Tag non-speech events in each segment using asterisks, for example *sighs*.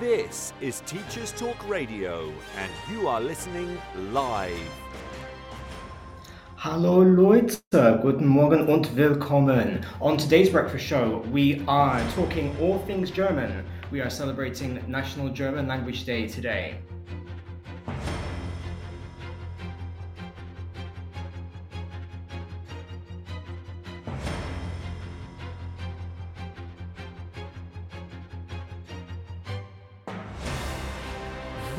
This is Teachers Talk Radio, and you are listening live. Hallo Leute, guten Morgen und willkommen. On today's breakfast show, we are talking all things German. We are celebrating National German Language Day today.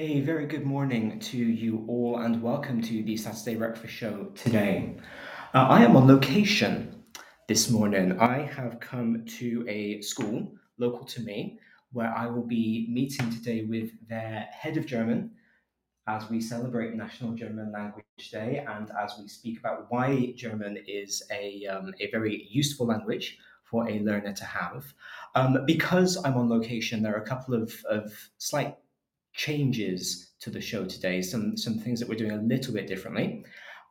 A very good morning to you all, and welcome to the Saturday Breakfast Show today. Uh, I am on location this morning. I have come to a school local to me where I will be meeting today with their head of German as we celebrate National German Language Day and as we speak about why German is a, um, a very useful language for a learner to have. Um, because I'm on location, there are a couple of, of slight changes to the show today, some some things that we're doing a little bit differently.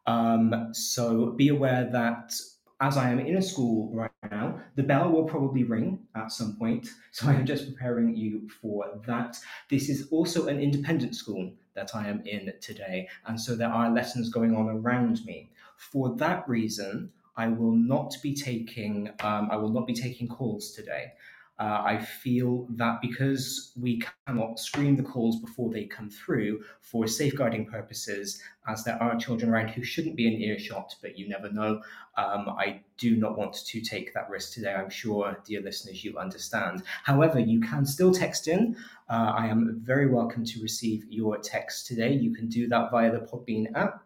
Um, so be aware that as I am in a school right now, the bell will probably ring at some point. *laughs* So I am just preparing you for that. This is also an independent school that I am in today, and so there are lessons going on around me. For that reason, I will not be taking um, I will not be taking calls today. Uh, I feel that because we cannot screen the calls before they come through for safeguarding purposes, as there are children around who shouldn't be in earshot, but you never know, um, I do not want to take that risk today. I'm sure, dear listeners, you understand. However, you can still text in. Uh, I am very welcome to receive your text today. You can do that via the Podbean app.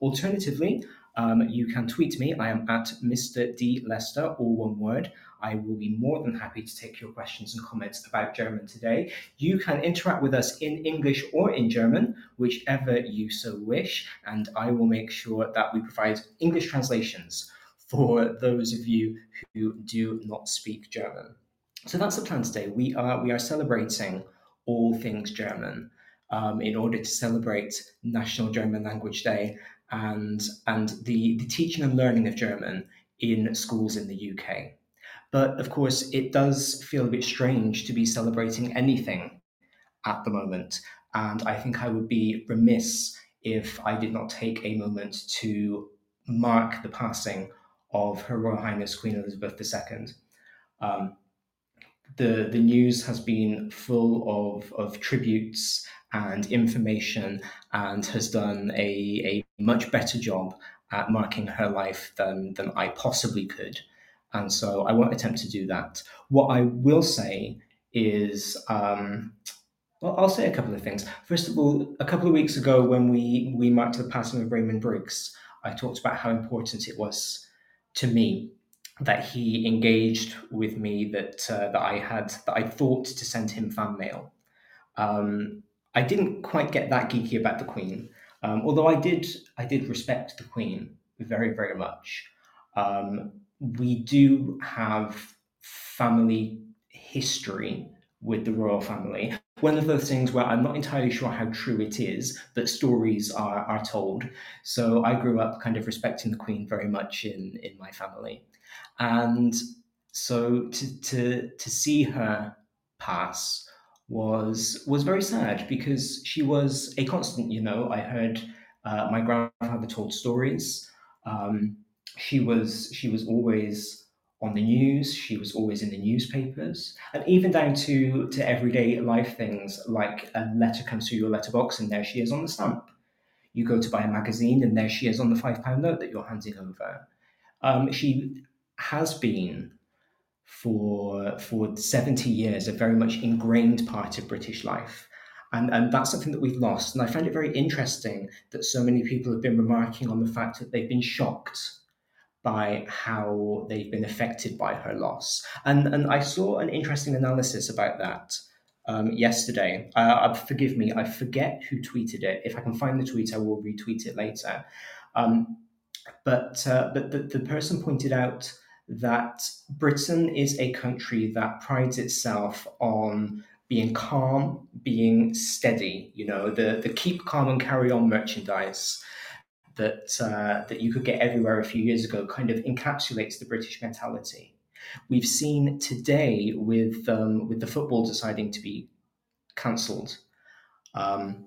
Alternatively, um, you can tweet me. I am at Mr. D. Lester, all one word. I will be more than happy to take your questions and comments about German today. You can interact with us in English or in German, whichever you so wish, and I will make sure that we provide English translations for those of you who do not speak German. So that's the plan today. We are we are celebrating all things German um, in order to celebrate National German Language Day and and the, the teaching and learning of German in schools in the UK. But of course, it does feel a bit strange to be celebrating anything at the moment. And I think I would be remiss if I did not take a moment to mark the passing of Her Royal Highness Queen Elizabeth II. Um, the, the news has been full of, of tributes and information and has done a, a much better job at marking her life than, than I possibly could. And so I won't attempt to do that. What I will say is, um, well, I'll say a couple of things. First of all, a couple of weeks ago when we, we marked the passing of Raymond Briggs, I talked about how important it was to me that he engaged with me, that uh, that I had that I thought to send him fan mail. Um, I didn't quite get that geeky about the Queen, um, although I did I did respect the Queen very very much. Um, we do have family history with the royal family. One of those things where I'm not entirely sure how true it is, but stories are, are told. So I grew up kind of respecting the Queen very much in, in my family. And so to, to, to see her pass was was very sad because she was a constant. You know, I heard uh, my grandfather told stories. Um, she was she was always on the news. She was always in the newspapers, and even down to to everyday life things like a letter comes through your letterbox, and there she is on the stamp. You go to buy a magazine, and there she is on the five pound note that you're handing over. Um, she has been for for 70 years a very much ingrained part of British life. And, and that's something that we've lost. And I find it very interesting that so many people have been remarking on the fact that they've been shocked by how they've been affected by her loss. And, and I saw an interesting analysis about that um, yesterday. Uh, uh, forgive me, I forget who tweeted it. If I can find the tweet, I will retweet it later. Um, but uh, but the, the person pointed out that Britain is a country that prides itself on being calm, being steady. You know, the the keep calm and carry on merchandise that uh, that you could get everywhere a few years ago kind of encapsulates the British mentality. We've seen today with um, with the football deciding to be cancelled. Um,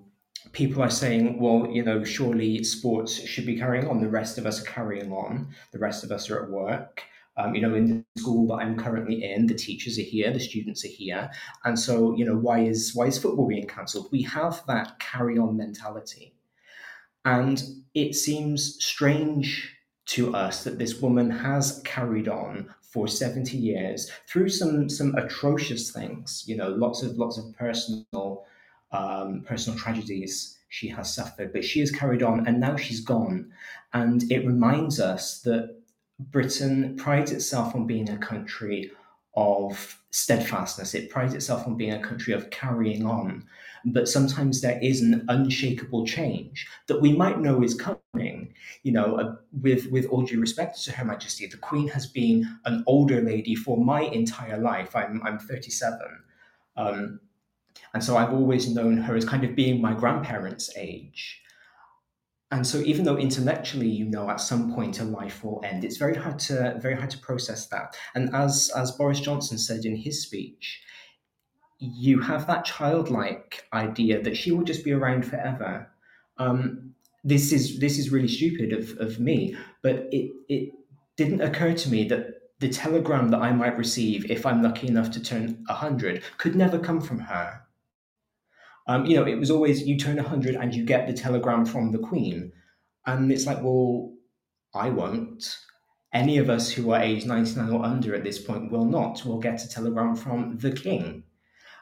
people are saying, well, you know, surely sports should be carrying on. The rest of us are carrying on. The rest of us are at work. Um, you know, in the school that I'm currently in, the teachers are here, the students are here, and so you know, why is why is football being cancelled? We have that carry on mentality, and it seems strange to us that this woman has carried on for 70 years through some some atrocious things you know lots of lots of personal um, personal tragedies she has suffered but she has carried on and now she's gone. And it reminds us that britain prides itself on being a country of steadfastness it prides itself on being a country of carrying on but sometimes there is an unshakable change that we might know is coming. You know, uh, with with all due respect to Her Majesty, the Queen has been an older lady for my entire life. I'm I'm 37. Um, and so I've always known her as kind of being my grandparents' age. And so even though intellectually you know at some point a life will end, it's very hard to very hard to process that. And as as Boris Johnson said in his speech, you have that childlike idea that she will just be around forever. Um, this is this is really stupid of, of me, but it it didn't occur to me that the telegram that I might receive if I'm lucky enough to turn hundred could never come from her. Um, you know, it was always you turn hundred and you get the telegram from the Queen, and it's like, well, I won't. Any of us who are age 99 or under at this point will not. Will get a telegram from the King.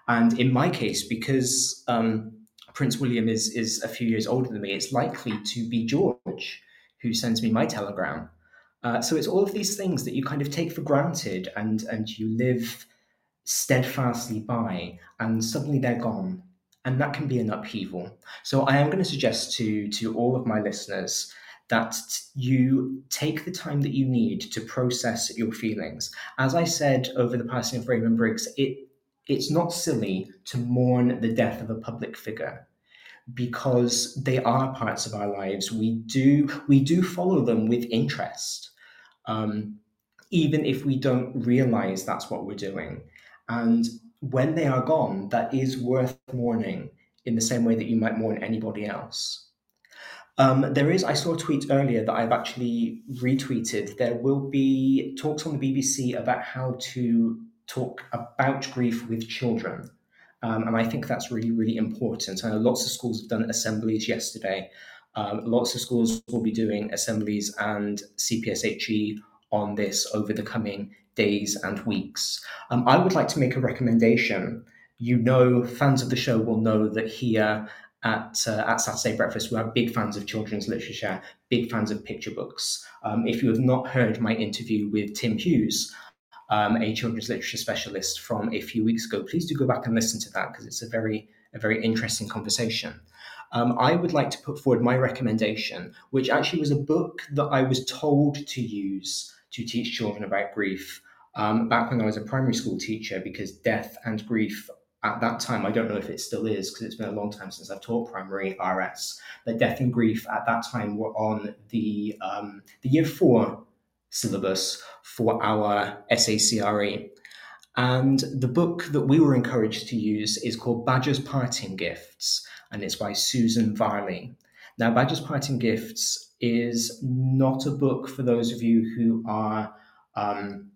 And in my case, because um, Prince William is is a few years older than me, it's likely to be George who sends me my telegram. Uh, so it's all of these things that you kind of take for granted and and you live steadfastly by, and suddenly they're gone, and that can be an upheaval. So I am going to suggest to to all of my listeners that you take the time that you need to process your feelings. As I said over the passing of Raymond Briggs, it it's not silly to mourn the death of a public figure because they are parts of our lives. We do we do follow them with interest, um, even if we don't realize that's what we're doing. And when they are gone, that is worth mourning in the same way that you might mourn anybody else. Um, there is, I saw a tweet earlier that I've actually retweeted. There will be talks on the BBC about how to talk about grief with children. Um, and I think that's really, really important. I know lots of schools have done assemblies yesterday. Um, lots of schools will be doing assemblies and CPSHE on this over the coming days and weeks. Um, I would like to make a recommendation. You know, fans of the show will know that here at uh, at Saturday Breakfast, we are big fans of children's literature, big fans of picture books. Um, if you have not heard my interview with Tim Hughes, um, a children's literature specialist from a few weeks ago. Please do go back and listen to that because it's a very a very interesting conversation. Um, I would like to put forward my recommendation, which actually was a book that I was told to use to teach children about grief um, back when I was a primary school teacher, because death and grief at that time, I don't know if it still is because it's been a long time since I've taught primary RS, but death and grief at that time were on the um, the year four syllabus for our SACRE. And the book that we were encouraged to use is called Badger's Parting Gifts, and it's by Susan Varley. Now, Badger's Parting Gifts is not a book for those of you who are um,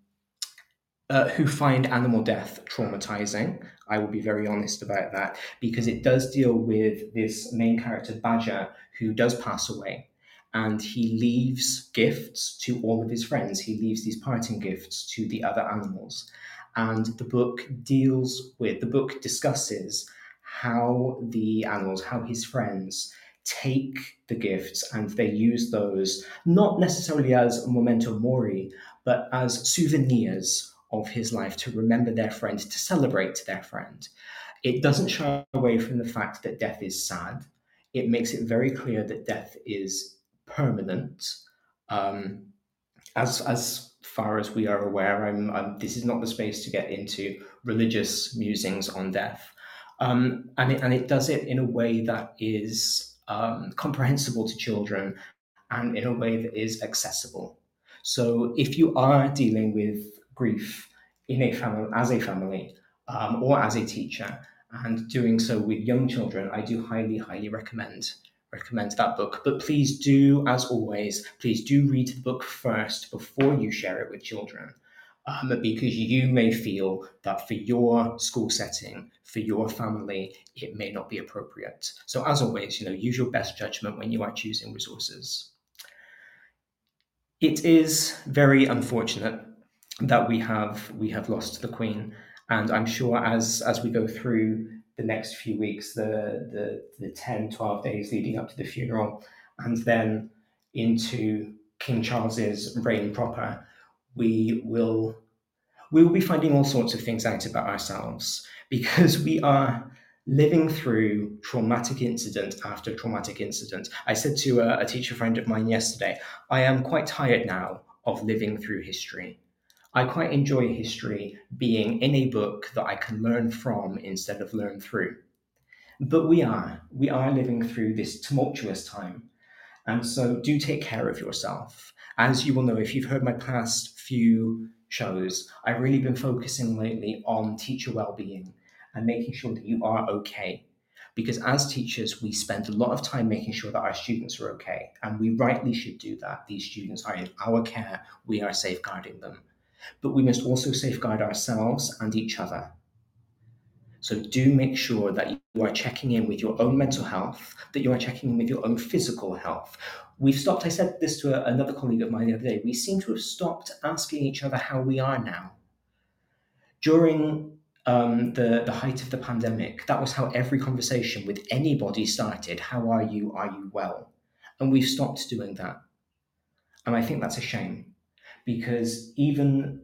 uh, who find animal death traumatizing. I will be very honest about that because it does deal with this main character, Badger, who does pass away and he leaves gifts to all of his friends. He leaves these parting gifts to the other animals. And the book deals with, the book discusses how the animals, how his friends take the gifts and they use those not necessarily as memento mori, but as souvenirs of his life to remember their friend, to celebrate their friend. It doesn't shy away from the fact that death is sad. It makes it very clear that death is permanent. Um, as as far as we are aware, I'm, I'm, this is not the space to get into religious musings on death. Um, and, it, and it does it in a way that is um, comprehensible to children and in a way that is accessible. So if you are dealing with grief in a family, as a family, um, or as a teacher, and doing so with young children, I do highly, highly recommend recommend that book. But please do, as always, please do read the book first before you share it with children. Um, because you may feel that for your school setting, for your family, it may not be appropriate. So, as always, you know, use your best judgment when you are choosing resources. It is very unfortunate that we have we have lost the Queen, and I'm sure as as we go through the next few weeks, the, the, the 10, 12 days leading up to the funeral, and then into King Charles's reign proper, we will we will be finding all sorts of things out about ourselves *laughs* because we are living through traumatic incident after traumatic incident. I said to a, a teacher friend of mine yesterday, I am quite tired now of living through history. I quite enjoy history being in a book that I can learn from instead of learn through. But we are, we are living through this tumultuous time. And so do take care of yourself. As you will know, if you've heard my past few shows, I've really been focusing lately on teacher well-being and making sure that you are okay. Because as teachers, we spend a lot of time making sure that our students are okay. And we rightly should do that. These students are in our care, we are safeguarding them but we must also safeguard ourselves and each other. So do make sure that you are checking in with your own mental health, that you are checking in with your own physical health. We've stopped, I said this to a, another colleague of mine the other day, we seem to have stopped asking each other how we are now. During um, the, the height of the pandemic, that was how every conversation with anybody started. How are you? Are you well? And we've stopped doing that. And I think that's a shame because even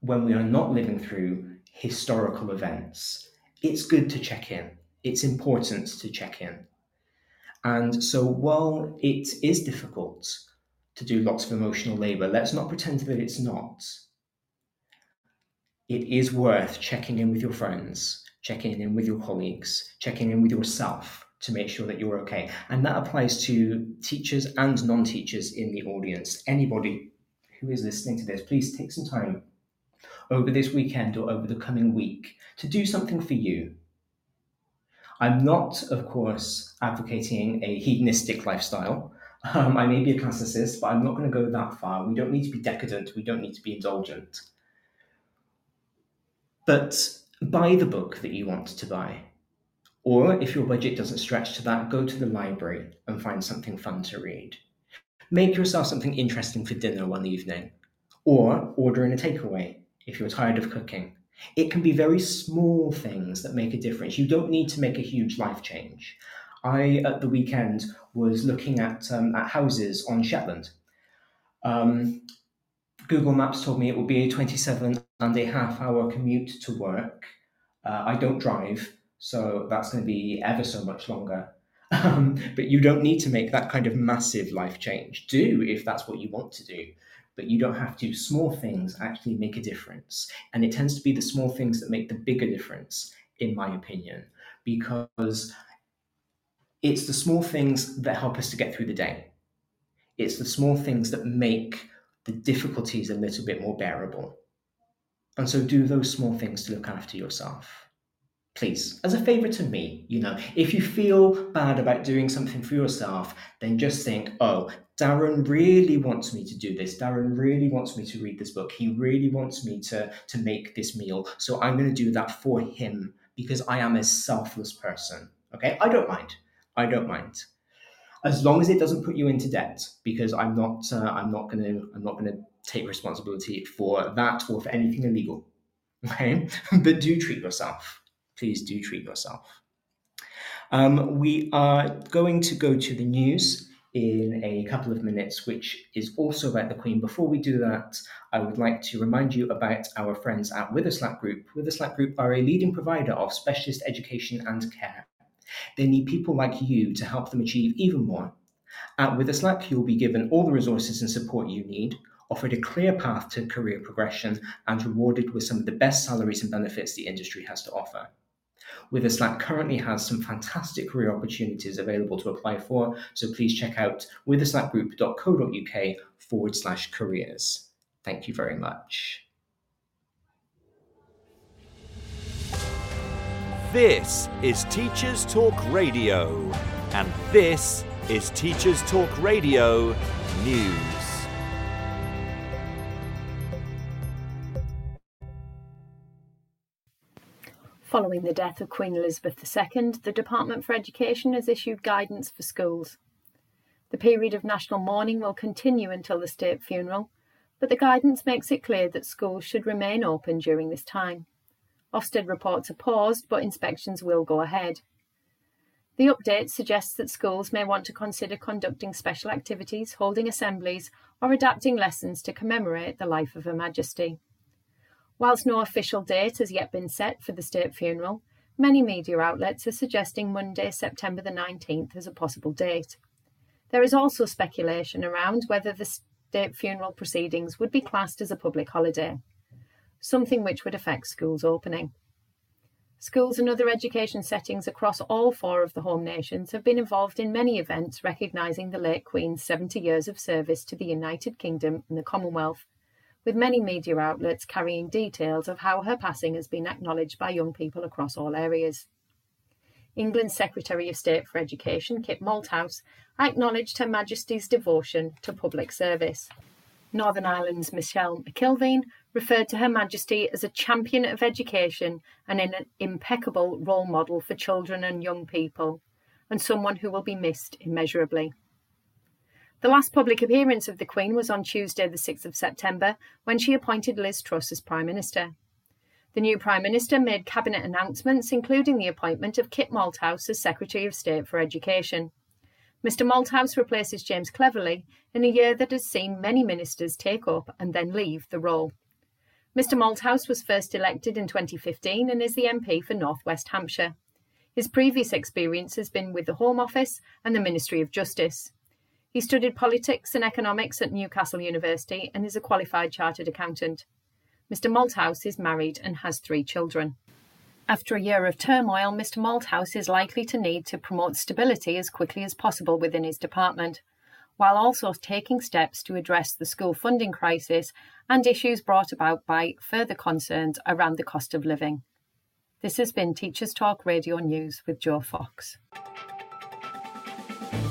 when we are not living through historical events, it's good to check in. It's important to check in. And so while it is difficult to do lots of emotional labor, let's not pretend that it's not. It is worth checking in with your friends, checking in with your colleagues, checking in with yourself to make sure that you're okay. And that applies to teachers and non teachers in the audience, anybody who is listening to this, please take some time over this weekend or over the coming week to do something for you. I'm not, of course, advocating a hedonistic lifestyle. Um, I may be a classicist, but I'm not going to go that far. We don't need to be decadent, we don't need to be indulgent. But buy the book that you want to buy. Or if your budget doesn't stretch to that, go to the library and find something fun to read. Make yourself something interesting for dinner one evening, or order in a takeaway if you're tired of cooking. It can be very small things that make a difference. You don't need to make a huge life change. I, at the weekend, was looking at, um, at houses on Shetland. Um, Google Maps told me it would be a 27 and a half hour commute to work. Uh, I don't drive, so that's going to be ever so much longer. *laughs* Um, but you don't need to make that kind of massive life change. Do if that's what you want to do, but you don't have to. Small things actually make a difference. And it tends to be the small things that make the bigger difference, in my opinion, because it's the small things that help us to get through the day. It's the small things that make the difficulties a little bit more bearable. And so do those small things to look after yourself please, as a favor to me, you know, if you feel bad about doing something for yourself, then just think, oh, Darren really wants me to do this. Darren really wants me to read this book. He really wants me to, to make this meal. So I'm going to do that for him because I am a selfless person. Okay. I don't mind. I don't mind. As long as it doesn't put you into debt, because I'm not, uh, I'm not going to, I'm not going to take responsibility for that or for anything illegal. Okay. *laughs* but do treat yourself please do treat yourself. Um, we are going to go to the news in a couple of minutes, which is also about the Queen. Before we do that, I would like to remind you about our friends at Witherslack Group. Witherslack Group are a leading provider of specialist education and care. They need people like you to help them achieve even more. At Witherslack, you'll be given all the resources and support you need, offered a clear path to career progression, and rewarded with some of the best salaries and benefits the industry has to offer. Witherslack currently has some fantastic career opportunities available to apply for, so please check out witherslackgroup.co.uk forward slash careers. Thank you very much. This is Teachers Talk Radio, and this is Teachers Talk Radio News. Following the death of Queen Elizabeth II, the Department for Education has issued guidance for schools. The period of national mourning will continue until the state funeral, but the guidance makes it clear that schools should remain open during this time. Ofsted reports are paused, but inspections will go ahead. The update suggests that schools may want to consider conducting special activities, holding assemblies, or adapting lessons to commemorate the life of Her Majesty. Whilst no official date has yet been set for the state funeral, many media outlets are suggesting Monday, September the 19th as a possible date. There is also speculation around whether the state funeral proceedings would be classed as a public holiday, something which would affect schools opening. Schools and other education settings across all four of the home nations have been involved in many events recognising the late Queen's 70 years of service to the United Kingdom and the Commonwealth with many media outlets carrying details of how her passing has been acknowledged by young people across all areas. England's Secretary of State for Education, Kit Malthouse, acknowledged Her Majesty's devotion to public service. Northern Ireland's Michelle McIlveen referred to Her Majesty as a champion of education and an impeccable role model for children and young people, and someone who will be missed immeasurably. The last public appearance of the Queen was on Tuesday, the 6th of September, when she appointed Liz Truss as Prime Minister. The new Prime Minister made cabinet announcements, including the appointment of Kit Malthouse as Secretary of State for Education. Mr Malthouse replaces James Cleverly in a year that has seen many ministers take up and then leave the role. Mr Malthouse was first elected in 2015 and is the MP for North West Hampshire. His previous experience has been with the Home Office and the Ministry of Justice. He studied politics and economics at Newcastle University and is a qualified chartered accountant. Mr. Malthouse is married and has three children. After a year of turmoil, Mr. Malthouse is likely to need to promote stability as quickly as possible within his department, while also taking steps to address the school funding crisis and issues brought about by further concerns around the cost of living. This has been Teachers Talk Radio News with Joe Fox.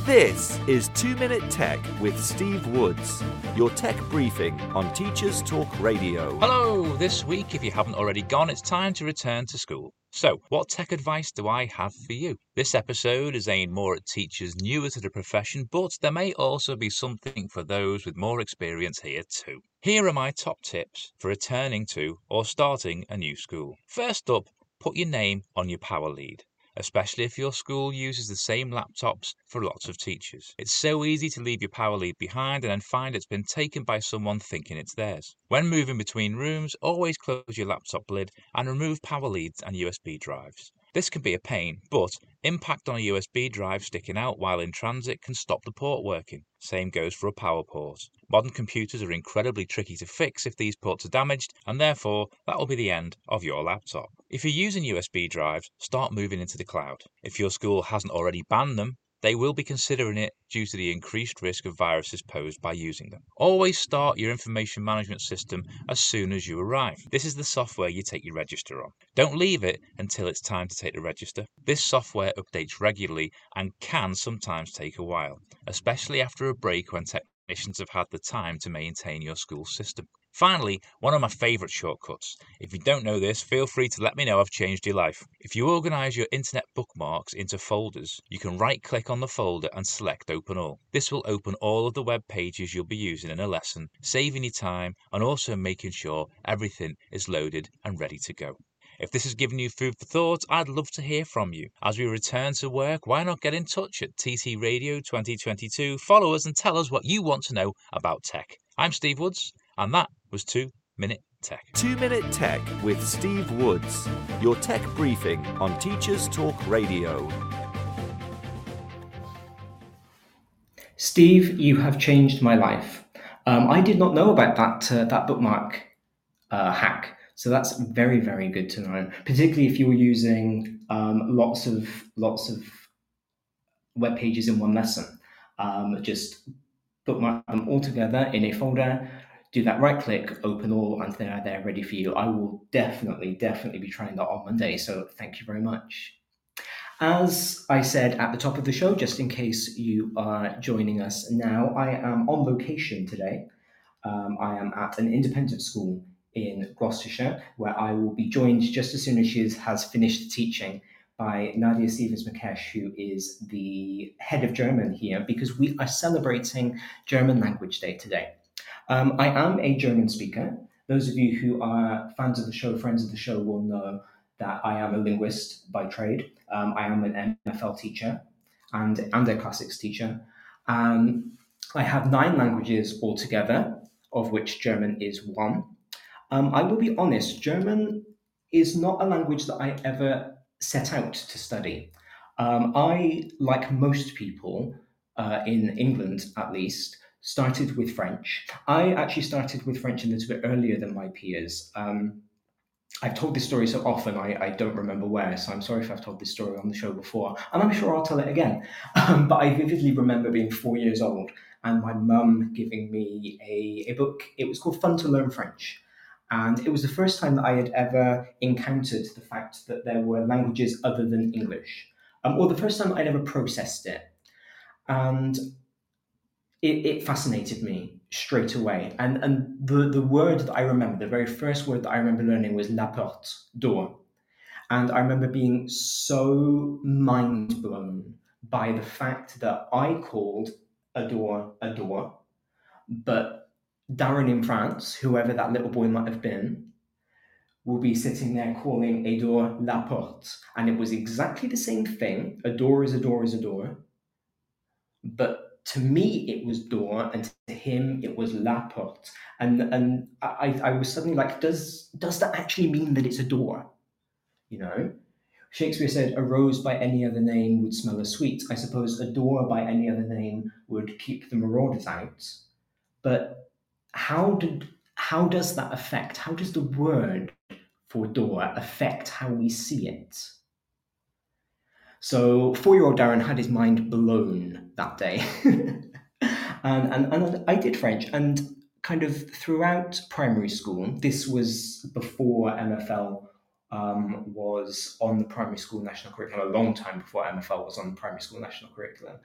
This is 2 Minute Tech with Steve Woods, your tech briefing on Teachers Talk Radio. Hello! This week, if you haven't already gone, it's time to return to school. So, what tech advice do I have for you? This episode is aimed more at teachers newer to the profession, but there may also be something for those with more experience here too. Here are my top tips for returning to or starting a new school. First up, put your name on your power lead especially if your school uses the same laptops for lots of teachers. It's so easy to leave your power lead behind and then find it's been taken by someone thinking it's theirs. When moving between rooms, always close your laptop lid and remove power leads and USB drives. This can be a pain, but impact on a USB drive sticking out while in transit can stop the port working. Same goes for a power port. Modern computers are incredibly tricky to fix if these ports are damaged, and therefore that will be the end of your laptop. If you're using USB drives, start moving into the cloud. If your school hasn't already banned them, they will be considering it due to the increased risk of viruses posed by using them. Always start your information management system as soon as you arrive. This is the software you take your register on. Don't leave it until it's time to take the register. This software updates regularly and can sometimes take a while, especially after a break when technicians have had the time to maintain your school system. Finally, one of my favourite shortcuts. If you don't know this, feel free to let me know I've changed your life. If you organise your internet bookmarks into folders, you can right click on the folder and select Open All. This will open all of the web pages you'll be using in a lesson, saving you time and also making sure everything is loaded and ready to go. If this has given you food for thought, I'd love to hear from you. As we return to work, why not get in touch at TT Radio 2022, follow us and tell us what you want to know about tech. I'm Steve Woods, and that was 2 Minute Tech. 2 Minute Tech with Steve Woods, your tech briefing on Teachers Talk Radio. Steve, you have changed my life. Um, I did not know about that uh, that bookmark uh, hack, so that's very very good to know. Particularly if you were using um, lots of lots of web pages in one lesson. Um, just bookmark them all together in a folder. Do that right click, open all, and they are there ready for you. I will definitely definitely be trying that on Monday. So thank you very much. As I said at the top of the show, just in case you are joining us now, I am on location today. Um, I am at an independent school in Gloucestershire, where I will be joined just as soon as she has finished teaching by Nadia Stevens Makesh, who is the head of German here, because we are celebrating German Language Day today. Um, I am a German speaker. Those of you who are fans of the show, friends of the show, will know that I am a linguist by trade. Um, I am an MFL teacher and, and a classics teacher. Um, I have nine languages altogether, of which German is one. Um, I will be honest, German is not a language that I ever set out to study. Um, I, like most people uh, in England at least, started with French. I actually started with French a little bit earlier than my peers. Um, I've told this story so often, I, I don't remember where, so I'm sorry if I've told this story on the show before, and I'm sure I'll tell it again. Um, but I vividly remember being four years old and my mum giving me a, a book. It was called Fun to Learn French. And it was the first time that I had ever encountered the fact that there were languages other than English, um, or the first time I'd ever processed it. And it, it fascinated me straight away. And and the, the word that I remember, the very first word that I remember learning was la porte, door. And I remember being so mind blown by the fact that I called a door a door, but Darren in France, whoever that little boy might have been, will be sitting there calling a door la porte. And it was exactly the same thing. A door is a door is a door. But to me it was door and to him it was la porte and and I, I was suddenly like does does that actually mean that it's a door you know? Shakespeare said a rose by any other name would smell as sweet. I suppose a door by any other name would keep the marauders out. But how did how does that affect how does the word for door affect how we see it so four year old Darren had his mind blown that day. *laughs* and, and, and I did French. And kind of throughout primary school, this was before MFL um, was on the primary school national curriculum, a long time before MFL was on the primary school national curriculum.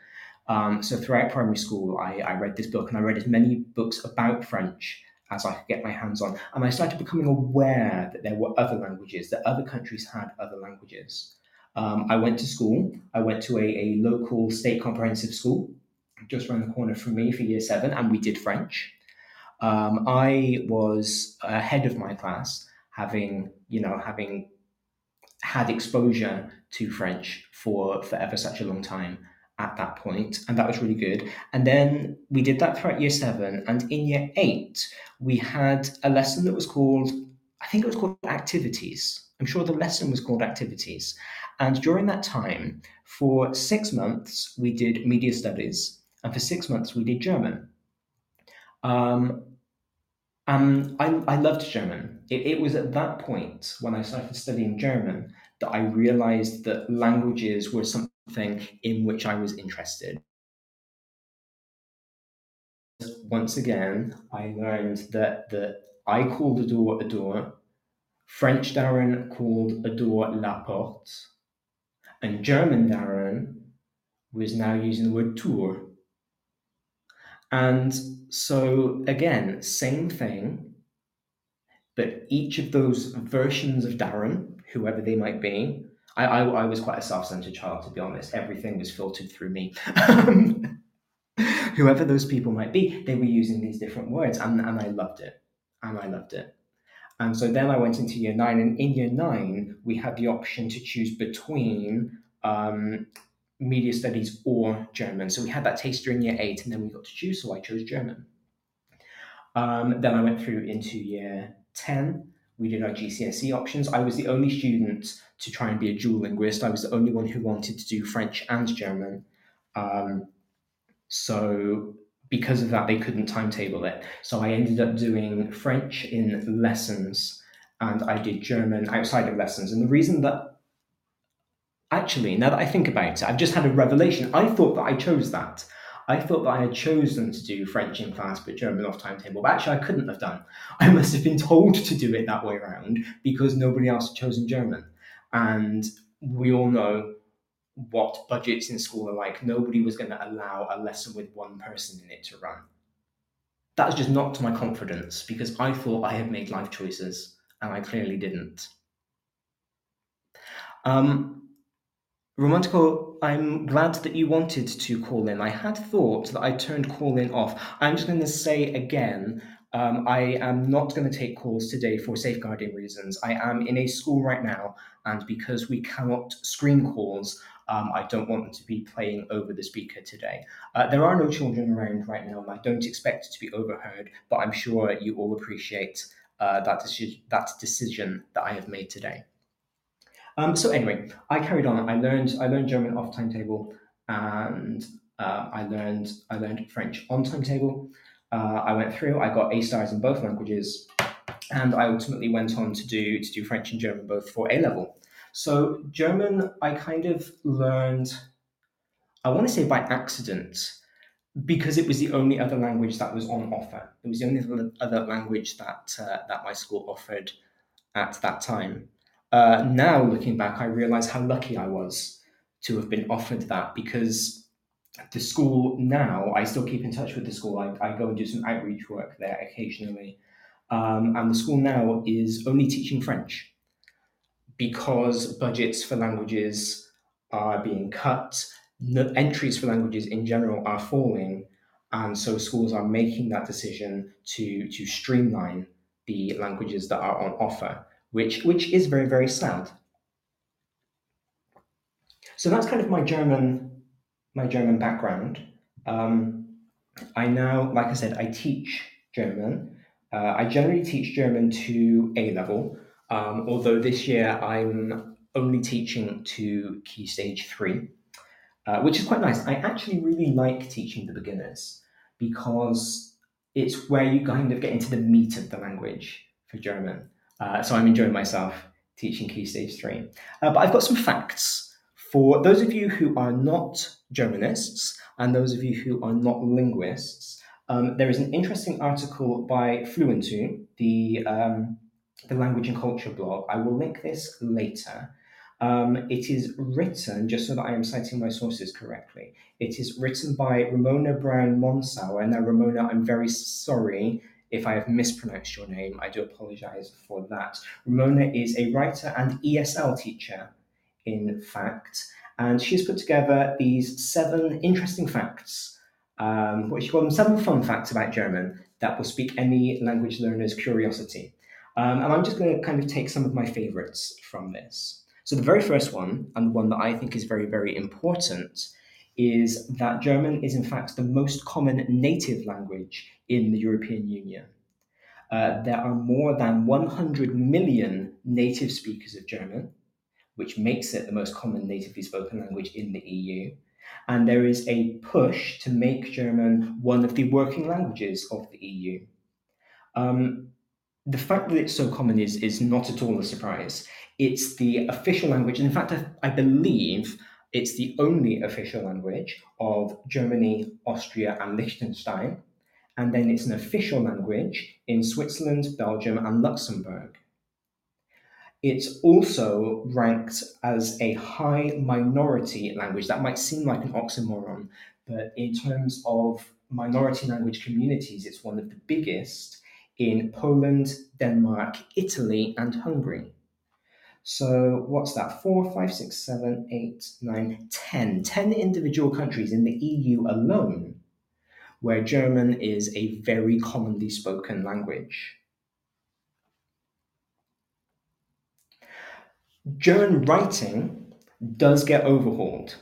Um, so throughout primary school, I, I read this book and I read as many books about French as I could get my hands on. And I started becoming aware that there were other languages, that other countries had other languages. Um, I went to school. I went to a, a local state comprehensive school just around the corner from me for year seven, and we did French. Um, I was ahead of my class, having you know having had exposure to French for for ever such a long time at that point, and that was really good. And then we did that throughout year seven, and in year eight we had a lesson that was called I think it was called activities. I'm sure the lesson was called activities, and during that time, for six months, we did media studies, and for six months, we did German. Um, and I, I loved German. It, it was at that point when I started studying German that I realized that languages were something in which I was interested. Once again, I learned that, that I called a door a door, French Darren called a door la porte, and German Darren was now using the word Tür. And so, again, same thing, but each of those versions of Darren, whoever they might be, I, I, I was quite a self centered child, to be honest. Everything was filtered through me. *laughs* whoever those people might be, they were using these different words, and, and I loved it. And I loved it. And so then I went into year nine, and in year nine, we had the option to choose between um, media studies or German. So we had that taster in year eight, and then we got to choose. So I chose German. Um, then I went through into year 10. We did our GCSE options. I was the only student to try and be a dual linguist. I was the only one who wanted to do French and German. Um, so because of that, they couldn't timetable it. So I ended up doing French in lessons and I did German outside of lessons. And the reason that, actually, now that I think about it, I've just had a revelation. I thought that I chose that. I thought that I had chosen to do French in class but German off timetable, but actually I couldn't have done. I must have been told to do it that way around because nobody else had chosen German. And we all know what budgets in school are like. Nobody was going to allow a lesson with one person in it to run. That was just knocked my confidence because I thought I had made life choices and I clearly didn't. Um, Romantico, I'm glad that you wanted to call in. I had thought that I turned call in off. I'm just going to say again um, I am not going to take calls today for safeguarding reasons. I am in a school right now, and because we cannot screen calls, um, I don't want them to be playing over the speaker today. Uh, there are no children around right now, and I don't expect it to be overheard, but I'm sure you all appreciate uh, that, deci- that decision that I have made today. Um, so anyway, I carried on. I learned I learned German off timetable, and uh, I learned I learned French on timetable. Uh, I went through. I got A stars in both languages, and I ultimately went on to do to do French and German both for A level. So German, I kind of learned, I want to say by accident, because it was the only other language that was on offer. It was the only other language that uh, that my school offered at that time. Uh, now looking back, I realize how lucky I was to have been offered that because the school now, I still keep in touch with the school. I, I go and do some outreach work there occasionally. Um, and the school now is only teaching French because budgets for languages are being cut, entries for languages in general are falling, and so schools are making that decision to to streamline the languages that are on offer, which which is very very sad. So that's kind of my German my German background. Um, I now, like I said, I teach German. Uh, I generally teach German to A level, um, although this year I'm only teaching to Key Stage 3, uh, which is quite nice. I actually really like teaching the beginners because it's where you kind of get into the meat of the language for German. Uh, so I'm enjoying myself teaching Key Stage 3. Uh, but I've got some facts for those of you who are not Germanists and those of you who are not linguists. Um, there is an interesting article by FluentU, the um, the language and culture blog. I will link this later. Um, it is written, just so that I am citing my sources correctly, it is written by Ramona Brown Monsauer. Now, Ramona, I'm very sorry if I have mispronounced your name. I do apologize for that. Ramona is a writer and ESL teacher, in fact, and she's put together these seven interesting facts. Um, what she called them seven fun facts about German that will speak any language learner's curiosity. Um, and I'm just going to kind of take some of my favorites from this. So, the very first one, and the one that I think is very, very important, is that German is in fact the most common native language in the European Union. Uh, there are more than 100 million native speakers of German, which makes it the most common natively spoken language in the EU. And there is a push to make German one of the working languages of the EU. Um, the fact that it's so common is, is not at all a surprise. It's the official language, and in fact, I, I believe it's the only official language of Germany, Austria, and Liechtenstein. And then it's an official language in Switzerland, Belgium, and Luxembourg. It's also ranked as a high minority language. That might seem like an oxymoron, but in terms of minority language communities, it's one of the biggest in Poland, Denmark, Italy, and Hungary. So what's that? Four, five, six, seven, eight, nine, ten. Ten individual countries in the EU alone where German is a very commonly spoken language. German writing does get overhauled.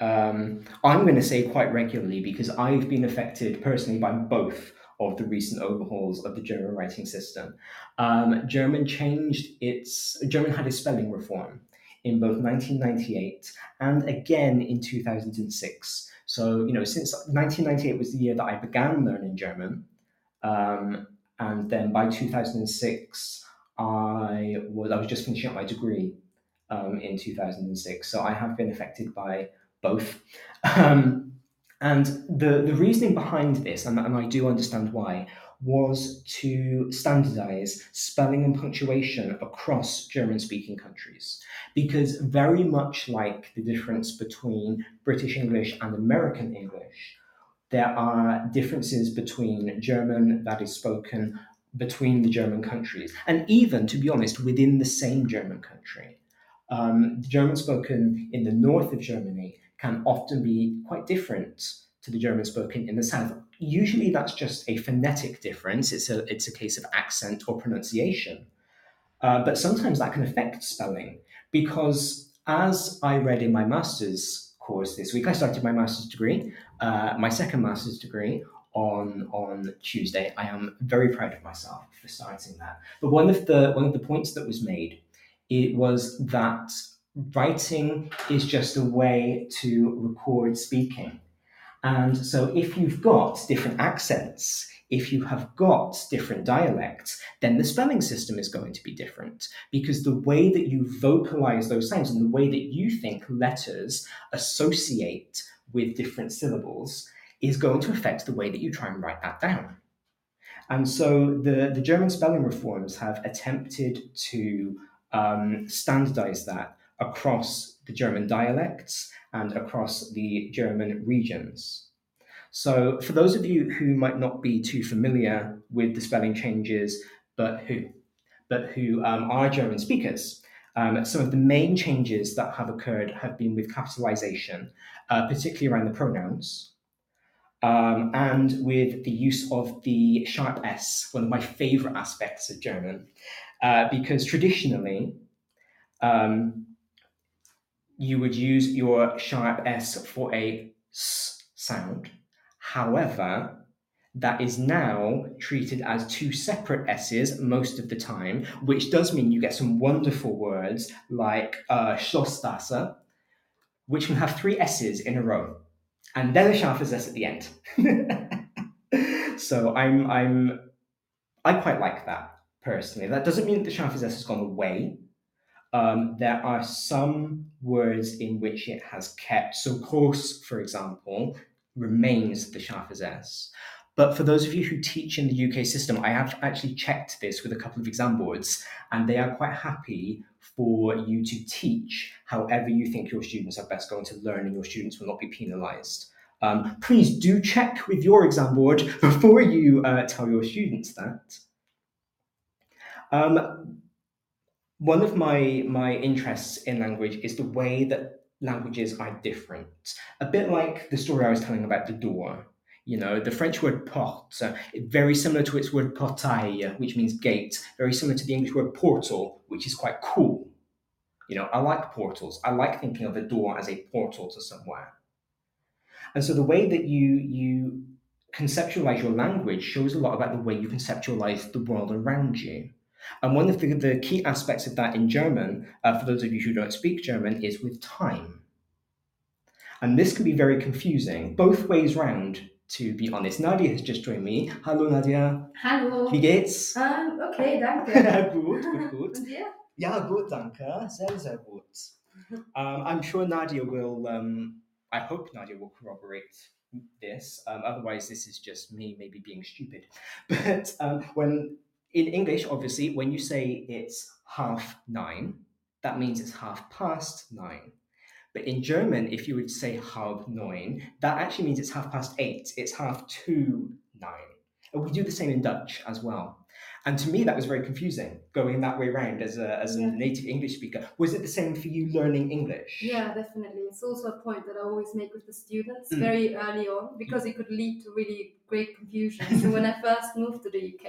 Um, I'm going to say quite regularly because I've been affected personally by both of the recent overhauls of the German writing system. Um, German changed its German had a spelling reform in both 1998 and again in 2006. So you know, since 1998 was the year that I began learning German, um, and then by 2006 I was I was just finishing up my degree um, in 2006. So I have been affected by both. *laughs* Um, and the, the reasoning behind this, and, and I do understand why, was to standardize spelling and punctuation across German speaking countries. Because, very much like the difference between British English and American English, there are differences between German that is spoken between the German countries, and even, to be honest, within the same German country. Um, German spoken in the north of Germany can often be quite different to the German spoken in the south. Usually that's just a phonetic difference, it's a, it's a case of accent or pronunciation. Uh, but sometimes that can affect spelling because, as I read in my master's course this week, I started my master's degree, uh, my second master's degree on on Tuesday. I am very proud of myself for starting that. But one of the one of the points that was made it was that writing is just a way to record speaking. And so if you've got different accents, if you have got different dialects, then the spelling system is going to be different because the way that you vocalize those sounds and the way that you think letters associate with different syllables is going to affect the way that you try and write that down. And so the, the German spelling reforms have attempted to um, standardize that across the German dialects and across the German regions. So, for those of you who might not be too familiar with the spelling changes, but who, but who um, are German speakers, um, some of the main changes that have occurred have been with capitalization, uh, particularly around the pronouns, um, and with the use of the sharp S, one of my favorite aspects of German, uh, because traditionally, um, you would use your sharp S for a S sound. However, that is now treated as two separate S's most of the time, which does mean you get some wonderful words like uh, which can have three S's in a row, and then a sharp S at the end. *laughs* so I'm I'm I quite like that personally. That doesn't mean that the sharp S has gone away um, there are some words in which it has kept. So, course, for example, remains the scharfes S. But for those of you who teach in the UK system, I have actually checked this with a couple of exam boards, and they are quite happy for you to teach however you think your students are best going to learn, and your students will not be penalised. Um, please do check with your exam board *laughs* before you uh, tell your students that. Um, one of my my interests in language is the way that languages are different. A bit like the story I was telling about the door. You know, the French word porte, very similar to its word portail, which means gate, very similar to the English word portal, which is quite cool. You know, I like portals. I like thinking of a door as a portal to somewhere. And so the way that you you conceptualize your language shows a lot about the way you conceptualize the world around you. And one of the, the key aspects of that in German, uh, for those of you who don't speak German, is with time. And this can be very confusing, both ways round, to be honest. Nadia has just joined me. Hallo Nadia. Hallo. Wie geht's? Um, okay, danke. *laughs* gut, gut, gut. *laughs* Und dir? Ja, gut, danke. Sehr, sehr gut. Um, I'm sure Nadia will, um, I hope Nadia will corroborate this. Um, otherwise, this is just me maybe being stupid. *laughs* But um, when in English, obviously, when you say it's half nine, that means it's half past nine. But in German, if you would say halb neun, that actually means it's half past eight. It's half to nine. And we do the same in Dutch as well. And to me, that was very confusing, going that way around as a, as a native English speaker. Was it the same for you learning English? Yeah, definitely. It's also a point that I always make with the students Mm. very early on because it could lead to really great confusion. so *laughs* when I first moved to the UK,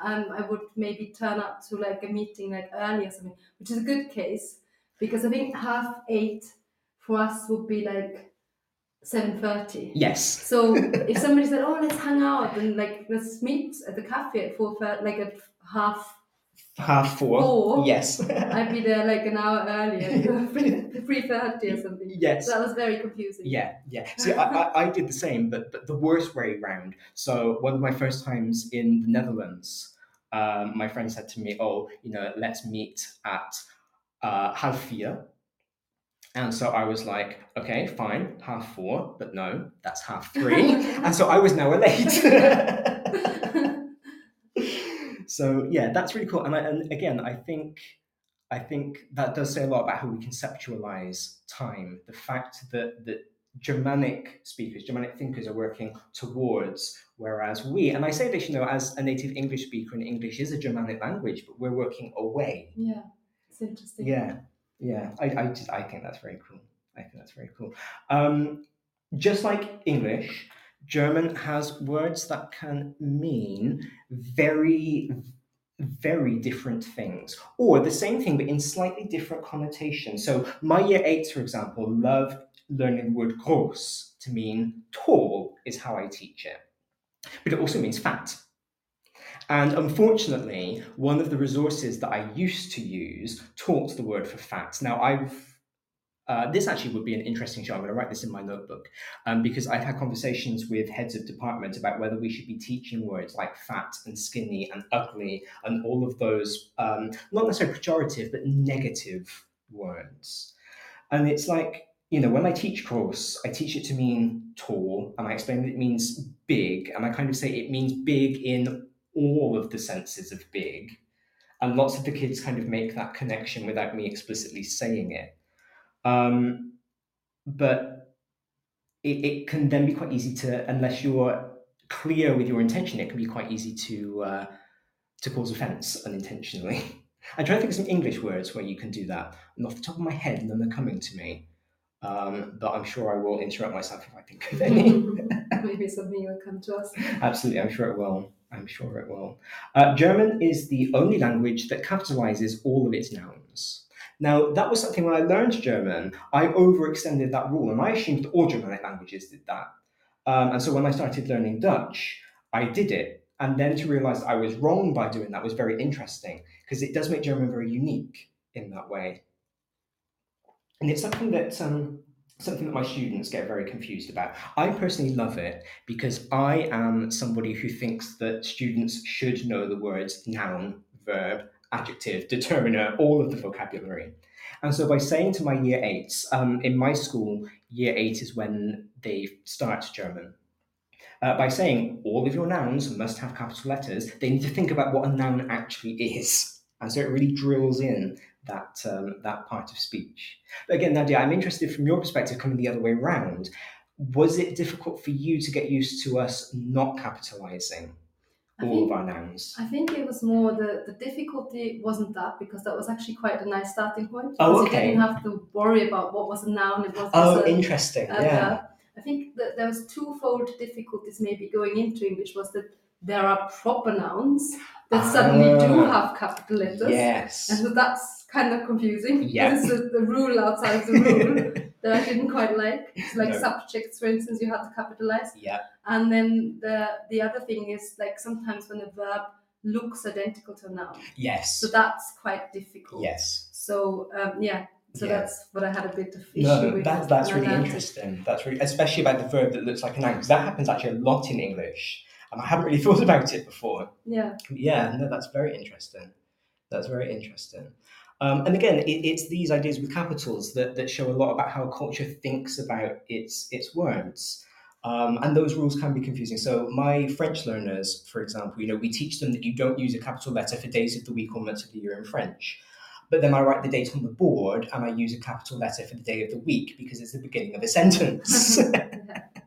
um, I would maybe turn up to like a meeting like early or something, which is a good case. because I think half eight for us would be like seven thirty. Yes. So if somebody said, "Oh, let's hang out and like let's meet at the cafe at four thirty, like at half," Half four. Four. Yes. *laughs* I'd be there like an hour earlier, three *laughs* thirty or something. yes. So that was very confusing. Yeah, yeah. See, I, I, I did the same, but but the worst way round. So one of my first times in the Netherlands, um, my friend said to me, "Oh, you know, let's meet at uh, half vier." And so I was like, "Okay, fine, half four, but no, that's half three. *laughs* and so I was now late. So yeah, that's really cool. And, I, and again, I think I think that does say a lot about how we conceptualize time. The fact that that Germanic speakers, Germanic thinkers are working towards, whereas we, and I say this, you know, as a native English speaker, and English is a Germanic language, but we're working away. Yeah, it's interesting. Yeah, yeah. I, I just I think that's very cool. I think that's very cool. Um, just like English, German has words that can mean very, very different things, or the same thing but in slightly different connotations. So, my year eights, for example, love learning the word groß to mean tall, is how I teach it. But it also means fat. And unfortunately, one of the resources that I used to use taught the word for fat. Now, I've uh, this actually would be an interesting show. I'm going to write this in my notebook um, because I've had conversations with heads of department about whether we should be teaching words like fat and skinny and ugly and all of those, um, not necessarily pejorative, but negative words. And it's like, you know, when I teach groß, I teach it to mean tall, and I explain that it means big, and I kind of say it means big in all of the senses of big. And lots of the kids kind of make that connection without me explicitly saying it. Um, but it, it can then be quite easy to, unless you're clear with your intention, it can be quite easy to uh, to cause offence unintentionally. *laughs* I'm trying to think of some English words where you can do that. And off the top of my head, none are coming to me. Um, but I'm sure I will interrupt myself if I think of any. *laughs* *laughs* Maybe something will come to us. Absolutely, I'm sure it will. I'm sure it will. Uh, German is the only language that capitalizes all of its nouns. Now, that was something when I learned German, I overextended that rule, and I assumed all Germanic languages did that. Um, and so when I started learning Dutch, I did it. And then to realize I was wrong by doing that was very interesting because it does make German very unique in that way. And it's something that um, something that my students get very confused about. I personally love it because I am somebody who thinks that students should know the words noun, verb, adjective, determiner, all of the vocabulary. And so by saying to my year eights, um, in my school, year eight is when they start German. Uh, by saying all of your nouns must have capital letters, they need to think about what a noun actually is. And so it really drills in that, um, that part of speech. But again, Nadia, I'm interested from your perspective coming the other way around. Was it difficult for you to get used to us not capitalizing all think- of our nouns? I think it was more the, the difficulty wasn't that because that was actually quite a nice starting point. Oh, okay. You didn't have to worry about what was a noun, it was Oh, a, interesting. a Yeah. I think that there was twofold difficulties maybe going into English was that there are proper nouns that suddenly do Ah. have capital letters. Yes. And so that's kind of confusing. Yeah. This is the rule outside the rule *laughs* that I didn't quite like. It's like *laughs* No. subjects, for instance, you had to capitalize. Yeah. And then the the other thing is like sometimes when a verb looks identical to a noun. Yes. So that's quite difficult. Yes. So um, yeah. So Yeah. that's what I had a bit of issue No, with. that, that's really learned interesting. That's really, especially about the verb that looks like a noun, because that happens actually a lot in English, and I haven't really *laughs* thought about it before. Yeah. Yeah, no, that's very interesting. That's very interesting. Um, and again, it, it's these ideas with capitals that, that show a lot about how a culture thinks about its its words. Um, and those rules can be confusing. So my French learners, for example, you know, we teach them that you don't use a capital letter for days of the week or months of the year in French. But then I write the date on the board and I use a capital letter for the day of the week because it's the beginning of a sentence. *laughs* *laughs*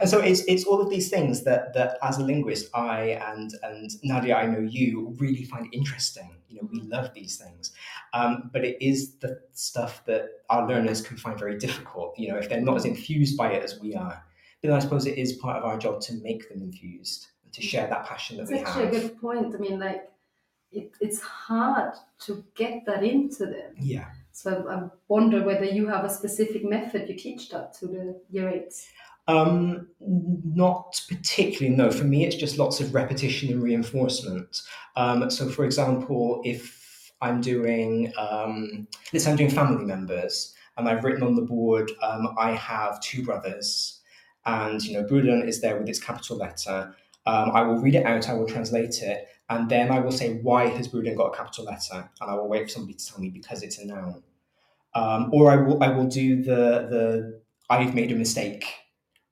and so it's it's all of these things that that as a linguist I and and Nadia I know you really find interesting. You know, we love these things. Um, but it is the stuff that our learners can find very difficult, you know, if they're not as infused by it as we are. Then I suppose it is part of our job to make them infused, to share that passion that It's we actually have. a good point. I mean, like, it, it's hard to get that into them. Yeah. So I wonder whether you have a specific method you teach that to the year eights. Um, not particularly. No, for me, it's just lots of repetition and reinforcement. Um, so, for example, if I'm doing, um, let's say I'm doing family members, and I've written on the board, um, I have two brothers, and you know, Brüder is there with its capital letter. Um, I will read it out, I will translate it, and then I will say, why has Brüder got a capital letter? And I will wait for somebody to tell me because it's a noun. Um, or I will I will do the the I've made a mistake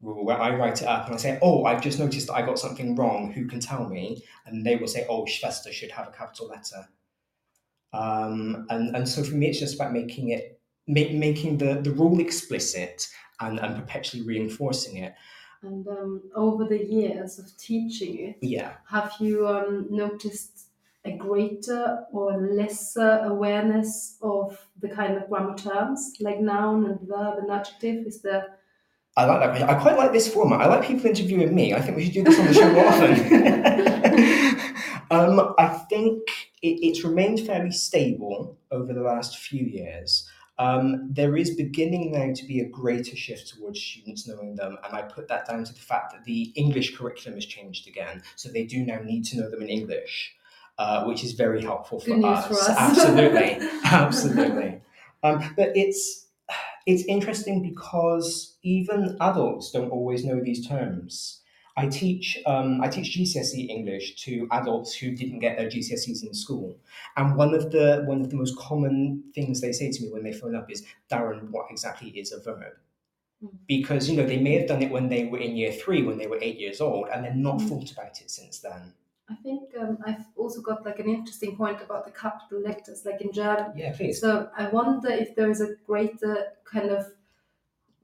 rule where I write it up and I say, oh, I've just noticed that I got something wrong. Who can tell me? And they will say, oh, Schwester should have a capital letter. Um, and and so for me, it's just about making it make, making the the rule explicit and and perpetually reinforcing it. And um, over the years of teaching it, Yeah. have you um, noticed a greater or lesser awareness of the kind of grammar terms like noun and verb and adjective? Is there I like that. question. I quite like this format. I like people interviewing me. I think we should do this on the show more often. *laughs* um, I think it, it's remained fairly stable over the last few years. Um, there is beginning now to be a greater shift towards students knowing them, and I put that down to the fact that the English curriculum has changed again. So they do now need to know them in English, uh, which is very helpful for us. for us. Absolutely, *laughs* absolutely. Um, but it's it's interesting because even adults don't always know these terms. I teach um, I teach GCSE English to adults who didn't get their GCSEs in school, and one of the one of the most common things they say to me when they phone up is, "Darren, what exactly is a verb?" Mm. Because you know they may have done it when they were in year three, when they were eight years old, and they're not Mm. thought about it since then. I think um, I've also got like an interesting point about the capital letters, like in German. Yeah, please. So I wonder if there is a greater kind of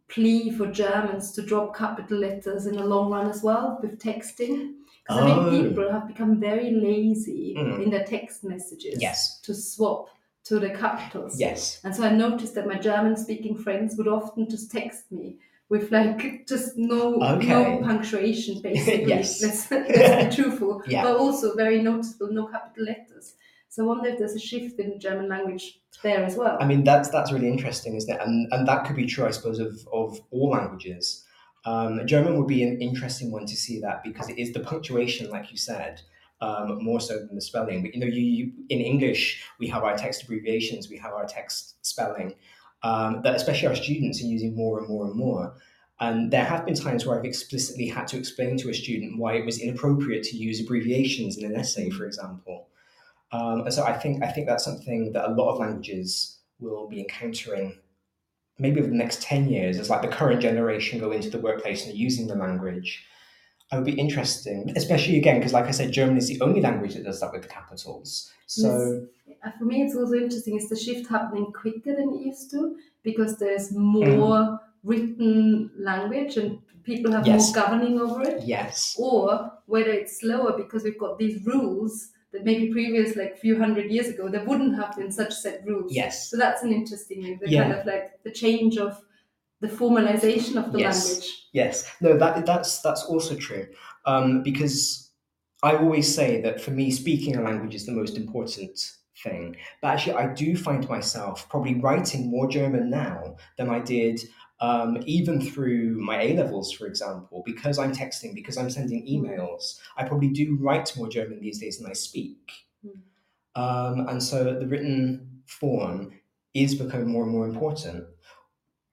plea for Germans to drop capital letters in the long run as well with texting. Because I Oh. think people have become very lazy Mm. in their text messages Yes. to swap to the capitals. Yes. And so I noticed that my German speaking friends would often just text me with like just no Okay. no *laughs* punctuation basically. Yes. let's, let's be truthful. Yeah. But also very noticeable no capital letters. So I wonder if there's a shift in German language there as well. I mean, that's that's really interesting, isn't it? And and that could be true, I suppose, of of all languages. Um, German would be an interesting one to see that because it is the punctuation, like you said, um, more so than the spelling. But you know, you, you in English we have our text abbreviations, we have our text spelling um, that especially our students are using more and more and more. And there have been times where I've explicitly had to explain to a student why it was inappropriate to use abbreviations in an essay, for example. Um, and so I think I think that's something that a lot of languages will be encountering maybe over the next 10 years as like the current generation go into the workplace and are using the language. It would be interesting, especially again, because like I said, German is the only language that does that with the capitals. So Uh, For me, it's also interesting. Is the shift happening quicker than it used to because there's more written language and people have Yes. more governing over it, yes, or whether it's slower because we've got these rules that maybe previous, like few hundred years ago, there wouldn't have been such set rules. yes, So that's an interesting thing. The Yeah. kind of like the change of the formalization of the Yes. language. yes. No, that that's that's also true. Um, because I always say that for me, speaking a language is the most important thing. But actually, I do find myself probably writing more German now than I did um, even through my A levels, for example, because I'm texting, because I'm sending emails. I probably do write more German these days than I speak. Mm. Um, and so the written form is becoming more and more important.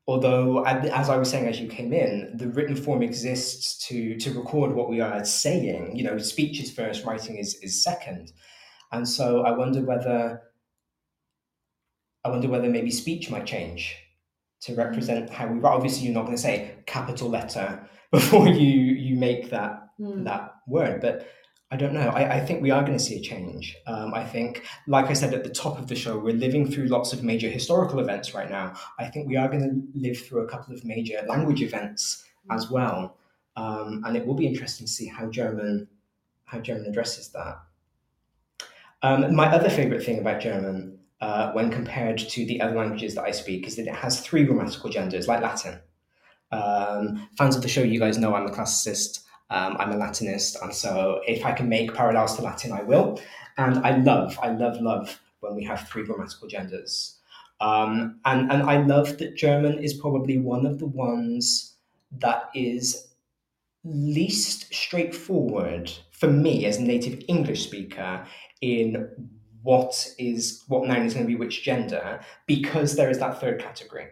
Although, as I was saying as you came in, the written form exists to to record what we are saying. You know, speech is first, writing is is second. And so I wonder whether I wonder whether maybe speech might change to represent how we write. Obviously, you're not going to say capital letter *laughs* before you you make that Hmm. that word, but I don't know. I, I think we are going to see a change. Um, I think, like I said at the top of the show, we're living through lots of major historical events right now. I think we are going to live through a couple of major language events as well, um, and it will be interesting to see how German how German addresses that. Um, my other favorite thing about German, uh, when compared to the other languages that I speak, is that it has three grammatical genders, like Latin. Um, fans of the show, you guys know I'm a classicist. Um, I'm a Latinist, and so if I can make parallels to Latin, I will. And I love, I love, love when we have three grammatical genders. Um, and, and I love that German is probably one of the ones that is least straightforward for me as a native English speaker in what is what noun is going to be which gender because there is that third category.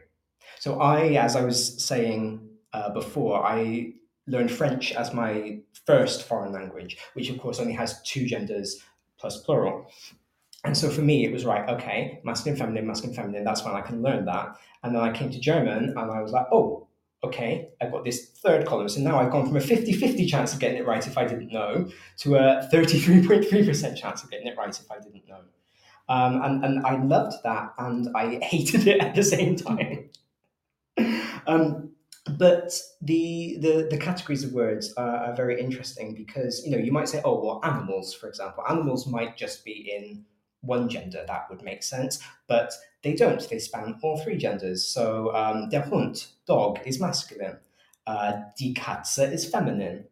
So I, as I was saying uh, before, I learned French as my first foreign language, which of course only has two genders plus plural. And so for me, it was right, okay, masculine, feminine, masculine, feminine, that's when I can learn that. And then I came to German and I was like, oh, okay, I've got this third column. So now I've gone from a 50 50 chance of getting it right if I didn't know to a 33.3% chance of getting it right if I didn't know. Um, and, and I loved that and I *laughs* hated it at the same time. *laughs* um, but the, the the categories of words are, are, very interesting because you know you might say oh well animals for example. Animals might just be in one gender. That would make sense. But they don't. They span all three genders. So um, der hund dog is masculine. Uh, die katze is feminine.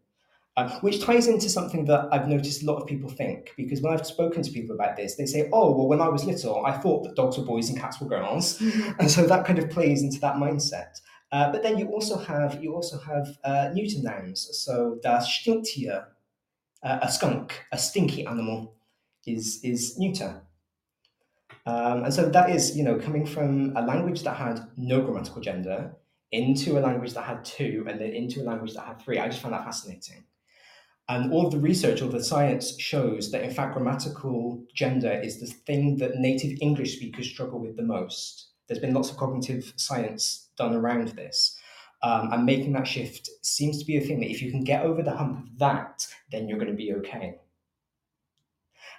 Um, which ties into something that I've noticed a lot of people think. Because when I've spoken to people about this, they say, "Oh, well, when I was little, I thought that dogs were boys and cats were girls," *laughs* and so that kind of plays into that mindset. Uh, but then you also have you also have uh, neuter nouns. So das Stinktier, uh, a skunk, a stinky animal, is is neuter. Um, and so that is you know coming from a language that had no grammatical gender into a language that had two, and then into a language that had three. I just found that fascinating. And all of the research, all the science shows that in fact grammatical gender is the thing that native English speakers struggle with the most. There's been lots of cognitive science done around this. Um, and making that shift seems to be a thing that if you can get over the hump of that, then you're going to be okay.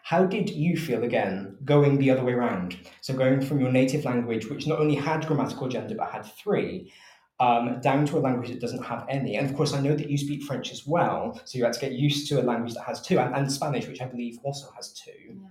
How did you feel again going the other way around? So, going from your native language, which not only had grammatical gender but had three, um, down to a language that doesn't have any. And of course, I know that you speak French as well, so you had to get used to a language that has two, and, and Spanish, which I believe also has two. Yeah.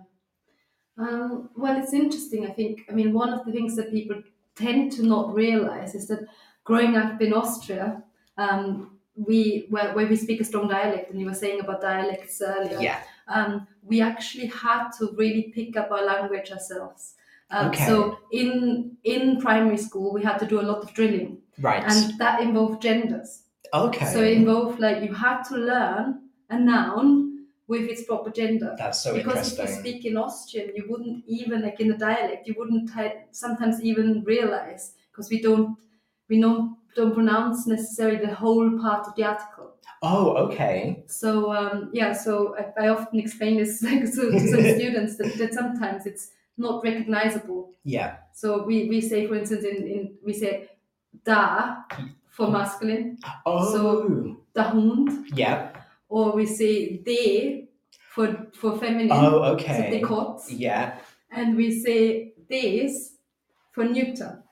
Um, well, it's interesting. I think. I mean, one of the things that people tend to not realize is that growing up in Austria, um, we where, where we speak a strong dialect, and you were saying about dialects earlier. Yeah. Um, we actually had to really pick up our language ourselves. Um, okay. So in in primary school, we had to do a lot of drilling, right? And that involved genders. Okay. So it involved like you had to learn a noun with its proper gender. That's so because interesting. if you speak in Austrian, you wouldn't even like in a dialect, you wouldn't sometimes even realize because we don't we don't don't pronounce necessarily the whole part of the article. Oh, okay. So um, yeah, so I, I, often explain this *laughs* like, to, to some *laughs* students that, that sometimes it's not recognizable. Yeah. So we, we say, for instance, in, in we say da for masculine. Oh. So the Hund. Yeah or we say they for for feminine. Oh, okay. So caught. Yeah. And we say des for neuter.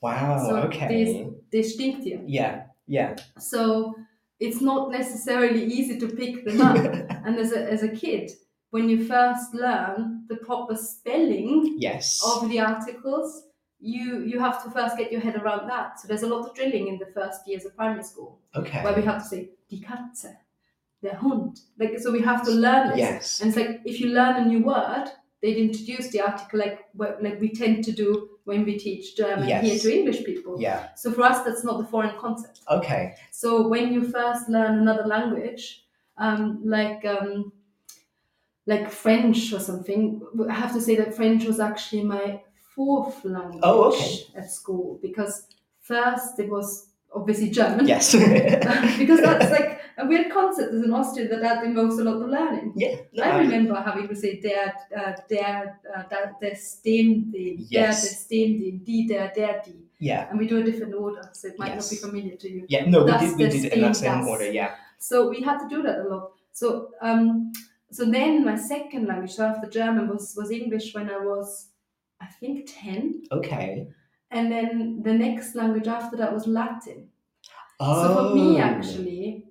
Wow. So okay. Des, des Stinktier. Yeah. Yeah. So it's not necessarily easy to pick them up. *laughs* and as a, as a kid, when you first learn the proper spelling yes. of the articles, you you have to first get your head around that. So there's a lot of drilling in the first years of primary school. Okay. Where we have to say die Katze their Hund. Like so, we have to learn this. Yes. And it's like if you learn a new word, they'd introduce the article like like we tend to do when we teach German yes. here to English people. Yeah. So for us, that's not the foreign concept. Okay. So when you first learn another language, um, like um, like French or something, I have to say that French was actually my fourth language oh, okay. at school because first it was obviously German. Yes. *laughs* because that's *laughs* like a weird concept as an Austrian that that involves a lot of learning. Yeah. No, I, remember having to say der, uh, der, uh, der, der stem den, yes. der, der stem den, die, der, der, die. Yeah. And we do a different order, so it might yes. not be familiar to you. Yeah, no, we did, we did it in that same das. order, yeah. So we had to do that a lot. So um, so then my second language, so after German, was, was English when I was, I think, 10. Okay. And then the next language after that was Latin. Oh. So for me, oh. actually,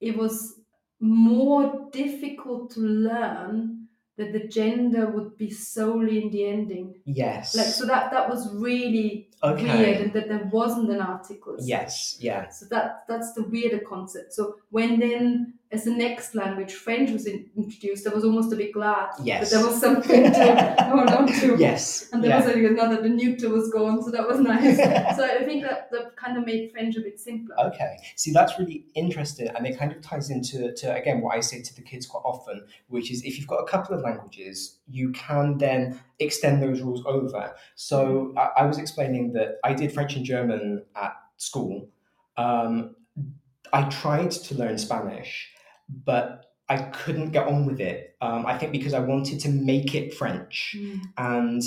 it was more difficult to learn that the gender would be solely in the ending. Yes. Like so that that was really Okay. weird and that there wasn't an article. Yes. Yeah. So that that's the weirder concept. So when then as the next language French was in, introduced, I was almost a bit glad Yes. that there was something to hold on to. Yes. And there yeah. was like another, the neuter was gone, so that was nice. *laughs* so I think that, that kind of made French a bit simpler. Okay, see that's really interesting, and it kind of ties into to again what I say to the kids quite often, which is if you've got a couple of languages, you can then extend those rules over. So I, I was explaining that I did French and German at school. Um, I tried to learn Spanish, but I couldn't get on with it. Um, I think because I wanted to make it French, and